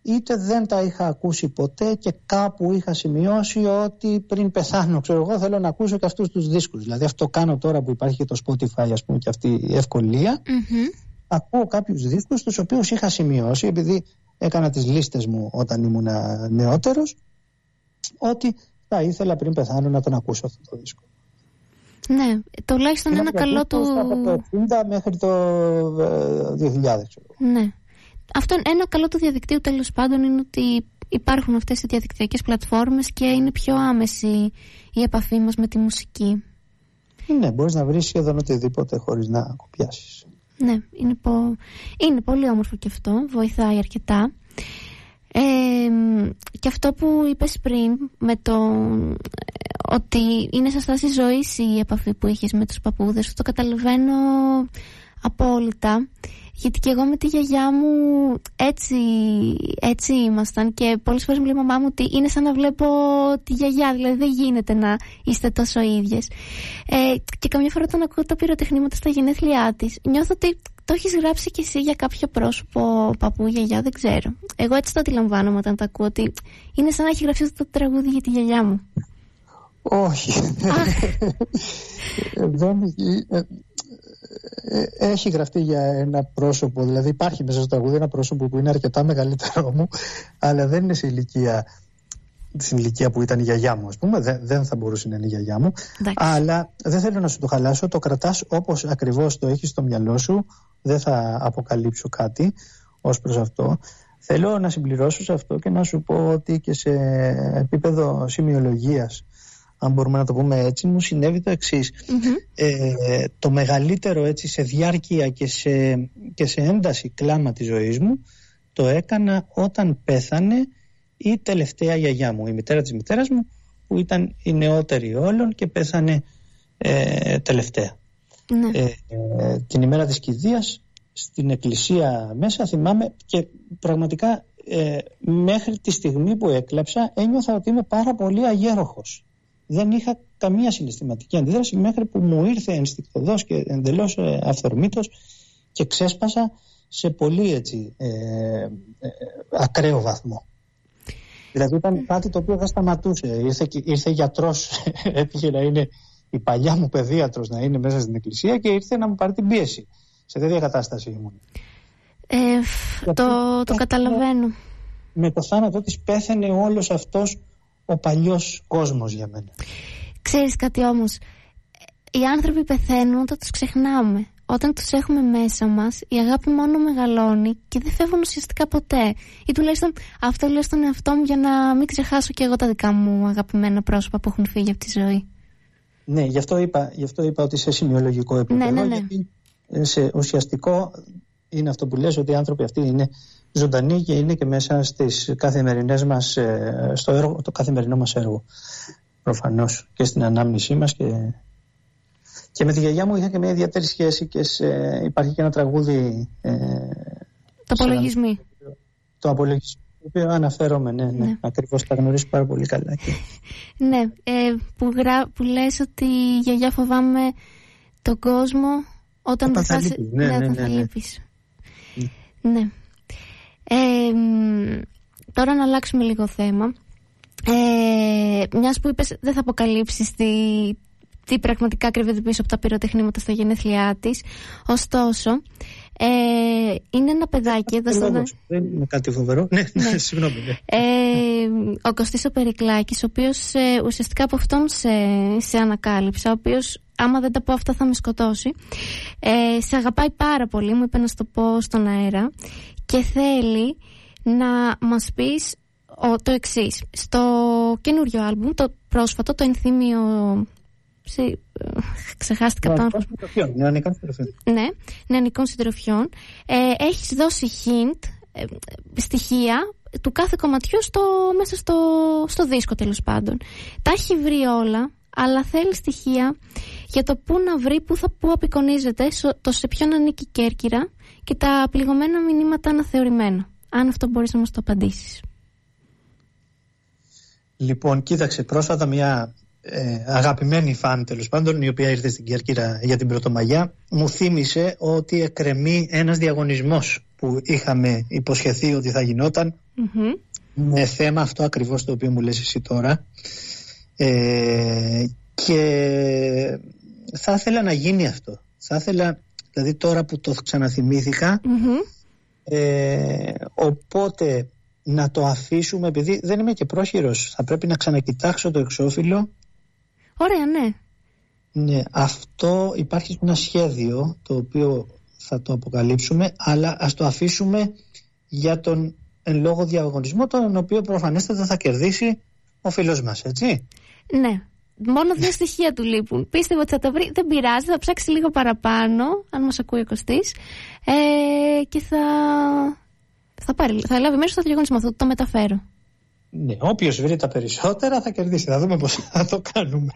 είτε δεν τα είχα ακούσει ποτέ και κάπου είχα σημειώσει ότι πριν πεθάνω ξέρω εγώ θέλω να ακούσω και αυτούς τους δίσκους. Δηλαδή αυτό κάνω τώρα που υπάρχει και το Spotify ας πούμε και αυτή η ευκολία. Ακούω κάποιους δίσκους τους οποίους είχα σημειώσει επειδή έκανα τις λίστες μου όταν ήμουν νεότερος ότι θα ήθελα πριν πεθάνω να τον ακούσω αυτό το δίσκο ναι, τουλάχιστον ένα καλό του. Από το 60 μέχρι το 2000, ε, Ναι. Αυτό ένα καλό του διαδικτύου τέλος πάντων είναι ότι υπάρχουν αυτές οι διαδικτυακές πλατφόρμες και είναι πιο άμεση η επαφή μας με τη μουσική. Ναι, μπορείς να βρεις σχεδόν οτιδήποτε χωρίς να κοπιάσεις. Ναι, είναι, είναι πολύ όμορφο και αυτό, βοηθάει αρκετά. Ε, και αυτό που είπες πριν με το ότι είναι σε στάση ζωής η επαφή που είχες με τους παππούδες. Το καταλαβαίνω απόλυτα γιατί και εγώ με τη γιαγιά μου έτσι, έτσι ήμασταν και πολλές φορές μου λέει η μαμά μου ότι είναι σαν να βλέπω τη γιαγιά δηλαδή δεν γίνεται να είστε τόσο ίδιες ε, και καμιά φορά όταν ακούω τα πυροτεχνήματα στα γενέθλιά της νιώθω ότι το έχεις γράψει κι εσύ για κάποιο πρόσωπο παππού, γιαγιά, δεν ξέρω. Εγώ έτσι το αντιλαμβάνομαι όταν το ακούω ότι είναι σαν να έχει γράψει αυτό το τραγούδι για τη γιαγιά μου όχι. Δεν, ε, ε, έχει γραφτεί για ένα πρόσωπο, δηλαδή υπάρχει μέσα στο τραγούδι ένα πρόσωπο που είναι αρκετά μεγαλύτερο μου, αλλά δεν είναι σε ηλικία στην ηλικία που ήταν η γιαγιά μου, ας πούμε. Δεν, δεν θα μπορούσε να είναι η γιαγιά μου. Αλλά δεν θέλω να σου το χαλάσω. Το κρατάς όπως ακριβώς το έχεις στο μυαλό σου. Δεν θα αποκαλύψω κάτι ως προς αυτό. Θέλω να συμπληρώσω σε αυτό και να σου πω ότι και σε επίπεδο σημειολογίας αν μπορούμε να το πούμε έτσι, μου συνέβη το εξής. Ε, το μεγαλύτερο έτσι σε διάρκεια και σε, και σε ένταση κλάμα της ζωής μου το έκανα όταν πέθανε η τελευταία γιαγιά μου, η μητέρα της μητέρας μου που ήταν η νεότερη όλων και πέθανε ε, τελευταία. Ναι. Ε, την ημέρα της κηδείας στην εκκλησία μέσα θυμάμαι και πραγματικά μέχρι τη στιγμή που έκλαψα ένιωθα ότι είμαι πάρα πολύ αγέροχος δεν είχα καμία συναισθηματική αντίδραση μέχρι που μου ήρθε ενστικτοδός και εντελώς ε, αυθορμήτως και ξέσπασα σε πολύ έτσι, ε, ε, ακραίο βαθμό. Δηλαδή ήταν κάτι το οποίο δεν σταματούσε. Ήρθε, ήρθε γιατρός, έτυχε να είναι η παλιά μου παιδίατρος να είναι μέσα στην εκκλησία και ήρθε να μου πάρει την πίεση. Σε τέτοια κατάσταση ήμουν. Ε, το, το καταλαβαίνω. Με το θάνατό της πέθανε όλος αυτός ο παλιός κόσμος για μένα. Ξέρεις κάτι όμως, οι άνθρωποι πεθαίνουν όταν τους ξεχνάμε. Όταν τους έχουμε μέσα μας, η αγάπη μόνο μεγαλώνει και δεν φεύγουν ουσιαστικά ποτέ. Ή τουλάχιστον αυτό λέω στον εαυτό μου για να μην ξεχάσω και εγώ τα δικά μου αγαπημένα πρόσωπα που έχουν φύγει από τη ζωή. Ναι, γι' αυτό είπα, γι αυτό είπα ότι σε σημειολογικό επίπεδο. Ναι, ναι, ναι. Γιατί σε ουσιαστικό είναι αυτό που λες ότι οι άνθρωποι αυτοί είναι ζωντανοί και είναι και μέσα στις καθημερινές μας, ε, στο έργο, το καθημερινό μας έργο. Προφανώς και στην ανάμνησή μας και, και με τη γιαγιά μου είχα και μια ιδιαίτερη σχέση και σε, υπάρχει και ένα τραγούδι ε, το απολογισμή το απολογισμή το οποίο αναφέρομαι, ναι, ναι, ναι. ακριβώς τα γνωρίζω πάρα πολύ καλά και... ναι, ε, που, γρά, που λες ότι η γιαγιά φοβάμαι τον κόσμο όταν, όταν θα, θα, ναι, ναι, ναι, ναι, θα ναι. Λείπεις ναι ε, τώρα να αλλάξουμε λίγο θέμα. Ε, μιας που είπες δεν θα αποκαλύψεις τι, τι πραγματικά κρύβεται πίσω από τα πυροτεχνήματα στα γενέθλιά της. Ωστόσο, ε, είναι ένα παιδάκι εδώ στο... Δεν είναι κάτι φοβερό. Ναι, ναι. συγγνώμη. Ναι. Ε, ο Κωστής ο Περικλάκης, ο οποίος ε, ουσιαστικά από αυτόν σε, σε ανακάλυψα, ο οποίος άμα δεν τα πω αυτά θα με σκοτώσει. Ε, σε αγαπάει πάρα πολύ, μου είπε να σου το πω στον αέρα και θέλει να μας πεις ο, το εξής. Στο καινούριο άλμπουμ, το πρόσφατο, το ενθύμιο... Σε, ξεχάστηκα το άνθρωπο. Νεανικών συντροφιών. Ναι, νεανικών συντροφιών. Ε, έχεις δώσει hint, ε, στοιχεία του κάθε κομματιού στο, μέσα στο, στο δίσκο τέλος πάντων. Τα έχει βρει όλα, αλλά θέλει στοιχεία για το πού να βρει, πού, θα, πού απεικονίζεται, το σε ποιον ανήκει η Κέρκυρα και τα πληγωμένα μηνύματα αναθεωρημένα. Αν αυτό μπορείς να μας το απαντήσεις. Λοιπόν, κοίταξε, πρόσφατα μια ε, αγαπημένη φαν τέλος πάντων, η οποία ήρθε στην Κέρκυρα για την Πρωτομαγιά, μου θύμισε ότι εκκρεμεί ένας διαγωνισμός που είχαμε υποσχεθεί ότι θα γινόταν με θέμα αυτό ακριβώς το οποίο μου λες εσύ τώρα. Ε, και θα ήθελα να γίνει αυτό. Θα ήθελα, δηλαδή τώρα που το ξαναθυμηθηκα ε, οπότε να το αφήσουμε, επειδή δεν είμαι και πρόχειρος, θα πρέπει να ξανακοιτάξω το εξώφυλλο. Ωραία, ναι. Ναι, αυτό υπάρχει ένα σχέδιο το οποίο θα το αποκαλύψουμε, αλλά ας το αφήσουμε για τον εν λόγω διαγωνισμό, τον οποίο προφανέστατα θα κερδίσει ο φίλος μας, έτσι. Ναι, μόνο δύο στοιχεία του λείπουν. Πίστευα ότι θα το βρει. Δεν πειράζει, θα ψάξει λίγο παραπάνω, αν μας ακούει ο Κωστής. Ε, και θα. Θα, πάρει, θα λάβει μέρος στο διαγωνισμό, θα το μεταφέρω. Ναι, όποιος βρει τα περισσότερα θα κερδίσει. Θα δούμε πώς θα το κάνουμε.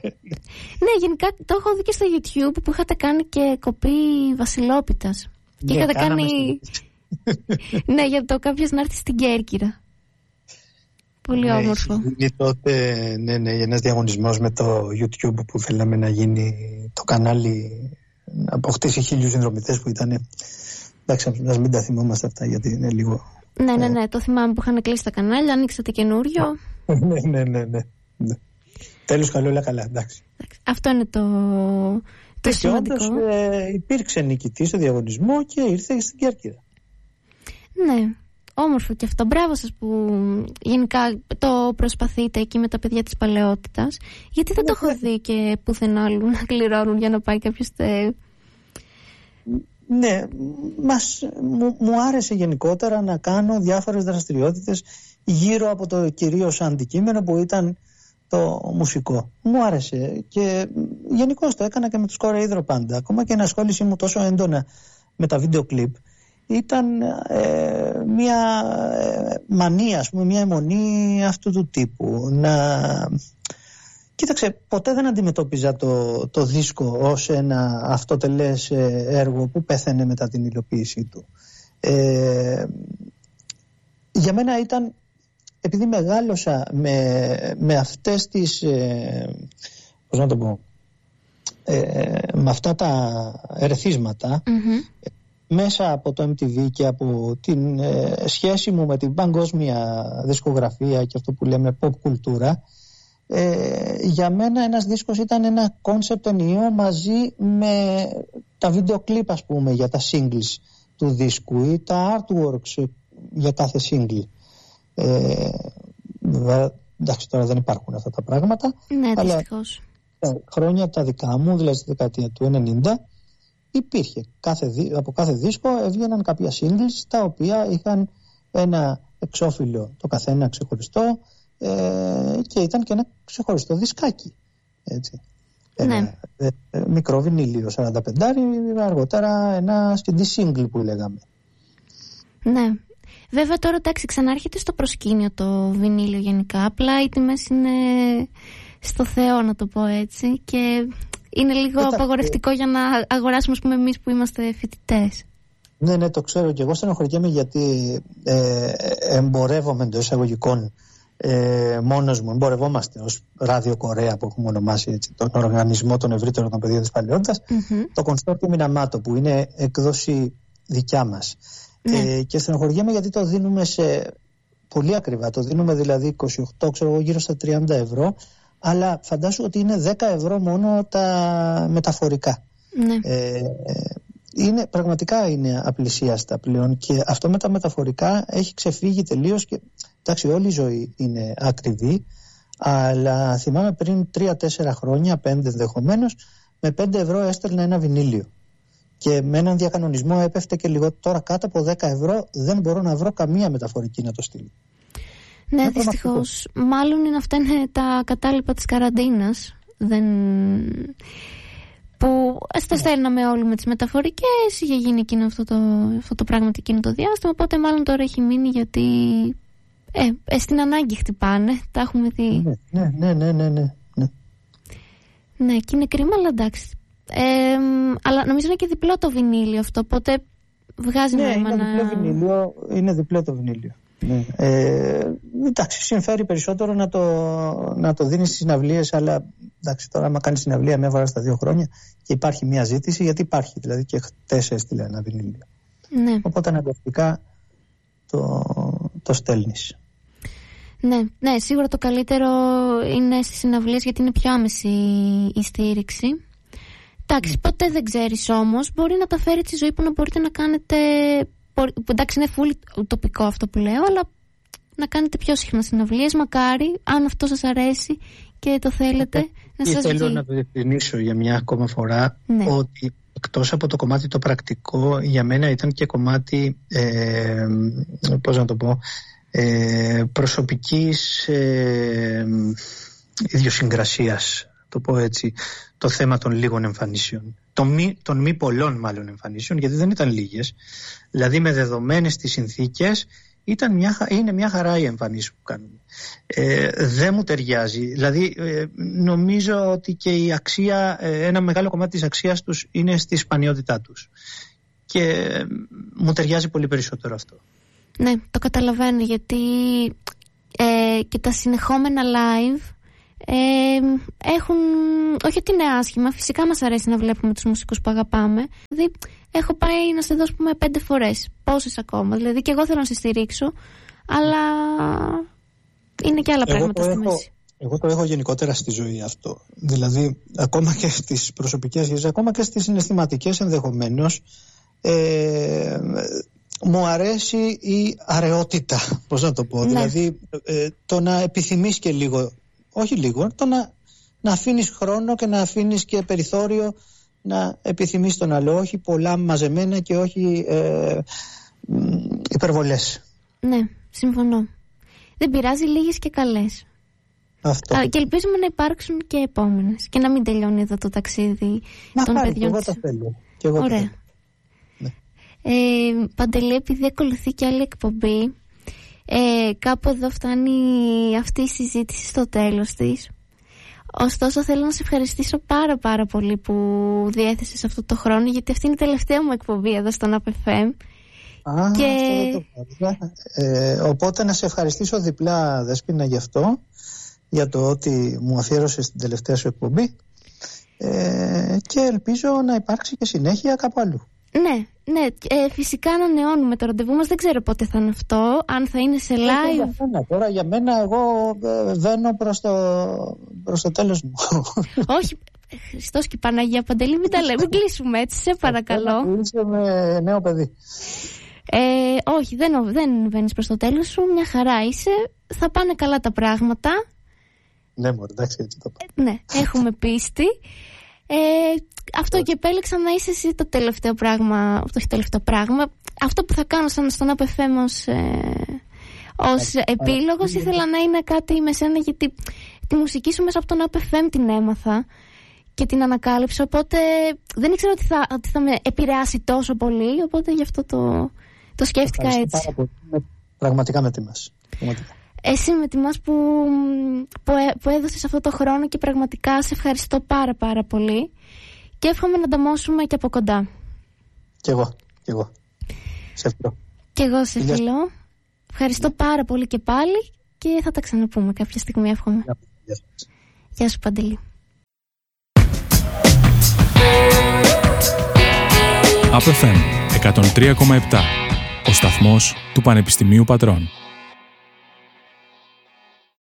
Ναι, γενικά το έχω δει και στο YouTube που είχατε κάνει και κοπή Βασιλόπιτας. Και Ναι, είχατε κάναμε κάνει. ναι, για το κάποιος να έρθει στην Κέρκυρα. Πολύ Ναι, όμορφο. είχε γίνει τότε ναι, ναι, ένας διαγωνισμός με το YouTube που θέλαμε να γίνει το κανάλι να αποκτήσει χίλιους συνδρομητές που ήταν εντάξει ας μην τα θυμόμαστε αυτά γιατί είναι λίγο Ναι, ναι, ναι, το θυμάμαι που είχαν κλείσει τα κανάλια, ανοίξατε καινούριο. ναι, ναι, ναι, ναι, ναι. Τέλος καλό όλα καλά εντάξει Εντάξει, Αυτό είναι το, το και σημαντικό. όντως ε, υπήρξε νικητή στο διαγωνισμό και ήρθε στην Κέρκυρα Ναι, όμορφο και αυτό. Μπράβο σας που γενικά το προσπαθείτε εκεί με τα παιδιά της παλαιότητας. Γιατί δεν το έχω δει και πουθενά άλλου να κληρώνουν για να πάει κάποιος τε... Ναι, μας, μου, μου άρεσε γενικότερα να κάνω διάφορες δραστηριότητες γύρω από το κυρίως αντικείμενο που ήταν το μουσικό. Μου άρεσε και γενικώ το έκανα και με τους κορεϊδρο πάντα. Ακόμα και η ενασχόλησή μου τόσο έντονα με τα βίντεο κλιπ ήταν ε, μια ε, μανία, ας πούμε, μια αιμονή αυτού του τύπου. Να... Κοίταξε, ποτέ δεν αντιμετώπιζα το, το δίσκο ως ένα αυτοτελές ε, έργο που πέθαινε μετά την υλοποίησή του. Ε, για μένα ήταν, επειδή μεγάλωσα με, με αυτές τις, ε, πώς να το πω, ε, με αυτά τα ερεθίσματα μέσα από το MTV και από την ε, σχέση μου με την παγκόσμια δισκογραφία και αυτό που λέμε pop κουλτούρα ε, για μένα ένας δίσκος ήταν ένα concept ενιαίο μαζί με τα βίντεο κλιπ ας πούμε για τα singles του δίσκου ή τα artworks για κάθε single ε, εντάξει τώρα δεν υπάρχουν αυτά τα πράγματα ναι, αλλά δυστυχώς. χρόνια τα δικά μου δηλαδή στη δεκαετία του 90 υπήρχε κάθε, από κάθε δίσκο έβγαιναν κάποια singles τα οποία είχαν ένα εξώφυλλο το καθένα ξεχωριστό ε, και ήταν και ένα ξεχωριστό δισκάκι. Έτσι. Ναι. Ε, ε, μικρό βινίλιο 45 αργότερα ένα CD single που λέγαμε. Ναι. Βέβαια τώρα εντάξει ξανάρχεται στο προσκήνιο το βινίλιο γενικά απλά οι τιμές είναι στο Θεό να το πω έτσι και είναι λίγο Έτα, απαγορευτικό για να αγοράσουμε πούμε εμείς που είμαστε φοιτητές. Ναι, ναι, το ξέρω και εγώ στενοχωριέμαι γιατί ε, εμπορεύομαι εντός εισαγωγικών ε, μόνος μου, εμπορευόμαστε ως Ράδιο Κορέα που έχουμε ονομάσει έτσι, τον οργανισμό των ευρύτερων των παιδιών της παλαιότητας, mm-hmm. το Κονστόρτιο Μιναμάτο που είναι εκδόση δικιά μας. Ναι. Ε, και στενοχωριέμαι γιατί το δίνουμε σε πολύ ακριβά, το δίνουμε δηλαδή 28, ξέρω εγώ, γύρω στα 30 ευρώ, αλλά φαντάσου ότι είναι 10 ευρώ μόνο τα μεταφορικά. Ναι. Ε, είναι, πραγματικά είναι απλησίαστα πλέον και αυτό με τα μεταφορικά έχει ξεφύγει τελείως και εντάξει όλη η ζωή είναι ακριβή αλλά θυμάμαι πριν 3-4 χρόνια, 5 ενδεχομένως, με 5 ευρώ έστελνα ένα βινίλιο και με έναν διακανονισμό έπεφτε και λίγο τώρα κάτω από 10 ευρώ δεν μπορώ να βρω καμία μεταφορική να το στείλει. Ναι, δυστυχώς. Μάλλον είναι αυτά είναι τα κατάλοιπα της καραντίνας. Δεν που τα στέλναμε όλοι με τις μεταφορικές είχε γίνει εκείνο αυτό το, αυτό το πράγμα εκείνο το διάστημα οπότε μάλλον τώρα έχει μείνει γιατί ε, ε, στην ανάγκη χτυπάνε τα έχουμε δει ναι ναι ναι ναι ναι ναι, ναι και είναι κρίμα αλλά εντάξει ε, αλλά νομίζω είναι και διπλό το βινίλιο αυτό οπότε βγάζει ναι, νόημα είναι διπλό βινίλιο, είναι διπλό το βινίλιο ναι. Ε, εντάξει, συμφέρει περισσότερο να το, να το δίνεις στις συναυλίες, αλλά εντάξει, τώρα, άμα κάνεις συναυλία μια φορά στα δύο χρόνια και υπάρχει μια ζήτηση, γιατί υπάρχει. Δηλαδή και χτες έστειλε ένα βινίλιο. Ναι. Οπότε αναγκαστικά το, το στέλνεις. Ναι, ναι, σίγουρα το καλύτερο είναι στις συναυλίες γιατί είναι πιο άμεση η στήριξη. Εντάξει, ποτέ δεν ξέρεις όμως. Μπορεί να τα φέρει τη ζωή που να μπορείτε να κάνετε εντάξει είναι full τοπικό αυτό που λέω, αλλά να κάνετε πιο συχνά συναυλίες. Μακάρι, αν αυτό σας αρέσει και το θέλετε, να σας Θέλω να το διευκρινίσω για μια ακόμα φορά ναι. ότι εκτός από το κομμάτι το πρακτικό, για μένα ήταν και κομμάτι, ε, πώς να το πω, ε, προσωπικής ε, ιδιοσυγκρασίας, το πω έτσι, το θέμα των λίγων εμφανίσεων. Των μη, των μη πολλών μάλλον εμφανίσεων, γιατί δεν ήταν λίγες. Δηλαδή με δεδομένες τις συνθήκες ήταν μια, είναι μια χαρά η εμφανίση που κάνουν. Ε, δεν μου ταιριάζει. Δηλαδή ε, νομίζω ότι και η αξία, ε, ένα μεγάλο κομμάτι της αξίας τους είναι στη σπανιότητά τους. Και ε, μου ταιριάζει πολύ περισσότερο αυτό. Ναι, το καταλαβαίνω γιατί και τα συνεχόμενα live έχουν, όχι ότι είναι άσχημα, φυσικά μας αρέσει να βλέπουμε τους μουσικούς που αγαπάμε. Δηλαδή, έχω πάει να σε δώσω πούμε πέντε φορές, πόσες ακόμα. Δηλαδή και εγώ θέλω να σε στηρίξω, αλλά είναι και άλλα πράγματα στη μέση. Εγώ το έχω γενικότερα στη ζωή αυτό. Δηλαδή, ακόμα και στις προσωπικές σχέσεις, ακόμα και στις συναισθηματικές ενδεχομένως, ε, μου αρέσει η αραιότητα, πώς να το πω. Ναι. Δηλαδή, ε, το να επιθυμείς και λίγο όχι λίγο, το να, να αφήνεις χρόνο και να αφήνεις και περιθώριο να επιθυμείς τον άλλο, όχι πολλά μαζεμένα και όχι ε, υπερβολές. Ναι, συμφωνώ. Δεν πειράζει λίγες και καλές. Αυτό. και ελπίζουμε να υπάρξουν και επόμενες και να μην τελειώνει εδώ το ταξίδι να των παιδιών. Και εγώ το θέλω. Και εγώ Ωραία. Ναι. Ε, Παντελή, επειδή ακολουθεί και άλλη εκπομπή, ε, κάπου εδώ φτάνει αυτή η συζήτηση στο τέλος της. Ωστόσο θέλω να σε ευχαριστήσω πάρα πάρα πολύ που διέθεσες αυτό το χρόνο γιατί αυτή είναι η τελευταία μου εκπομπή εδώ στον APFM. Α, και... αυτό το ε, οπότε να σε ευχαριστήσω διπλά Δέσποινα γι' αυτό για το ότι μου αφιέρωσες στην τελευταία σου εκπομπή ε, και ελπίζω να υπάρξει και συνέχεια κάπου αλλού. Ναι, ναι, ε, φυσικά ανανεώνουμε το ραντεβού μας, δεν ξέρω πότε θα είναι αυτό, αν θα είναι σε live. Για μένα, τώρα για μένα εγώ ε, βαίνω προς το, προς το τέλος μου. Όχι, Χριστός και Παναγία Παντελή, μην τα λέμε, μην κλείσουμε έτσι, σε παρακαλώ. Είσαι με νέο παιδί. Ε, όχι, δεν, δεν βαίνεις προς το τέλος σου, μια χαρά είσαι, θα πάνε καλά τα πράγματα. Ναι, μωρέ, εντάξει, έτσι το πάω. Ναι, έχουμε πίστη. Ε, αυτό και επέλεξα να είσαι εσύ το τελευταίο πράγμα, το όχι τελευταίο πράγμα, αυτό που θα κάνω στον, στον APFM ως, ε, ως επίλογος ήθελα να είναι κάτι με σένα γιατί τη μουσική σου μέσα από τον APFM την έμαθα και την ανακάλυψα οπότε δεν ήξερα ότι θα, ότι θα με επηρεάσει τόσο πολύ οπότε γι' αυτό το, το σκέφτηκα έτσι. Πραγματικά με τιμάς. Εσύ με τιμάς που, που, ε, που έδωσες αυτό το χρόνο και πραγματικά σε ευχαριστώ πάρα πάρα πολύ και εύχομαι να ανταμώσουμε και από κοντά. Κι εγώ, κι εγώ. Σε φιλώ. Κι εγώ σε φιλώ. Ευχαριστώ πάρα πολύ και πάλι και θα τα ξαναπούμε κάποια στιγμή εύχομαι. Γεια, Γεια σου Παντελή. ΑΠΕΦΕΜ 103,7 Ο σταθμός του Πανεπιστημίου Πατρών.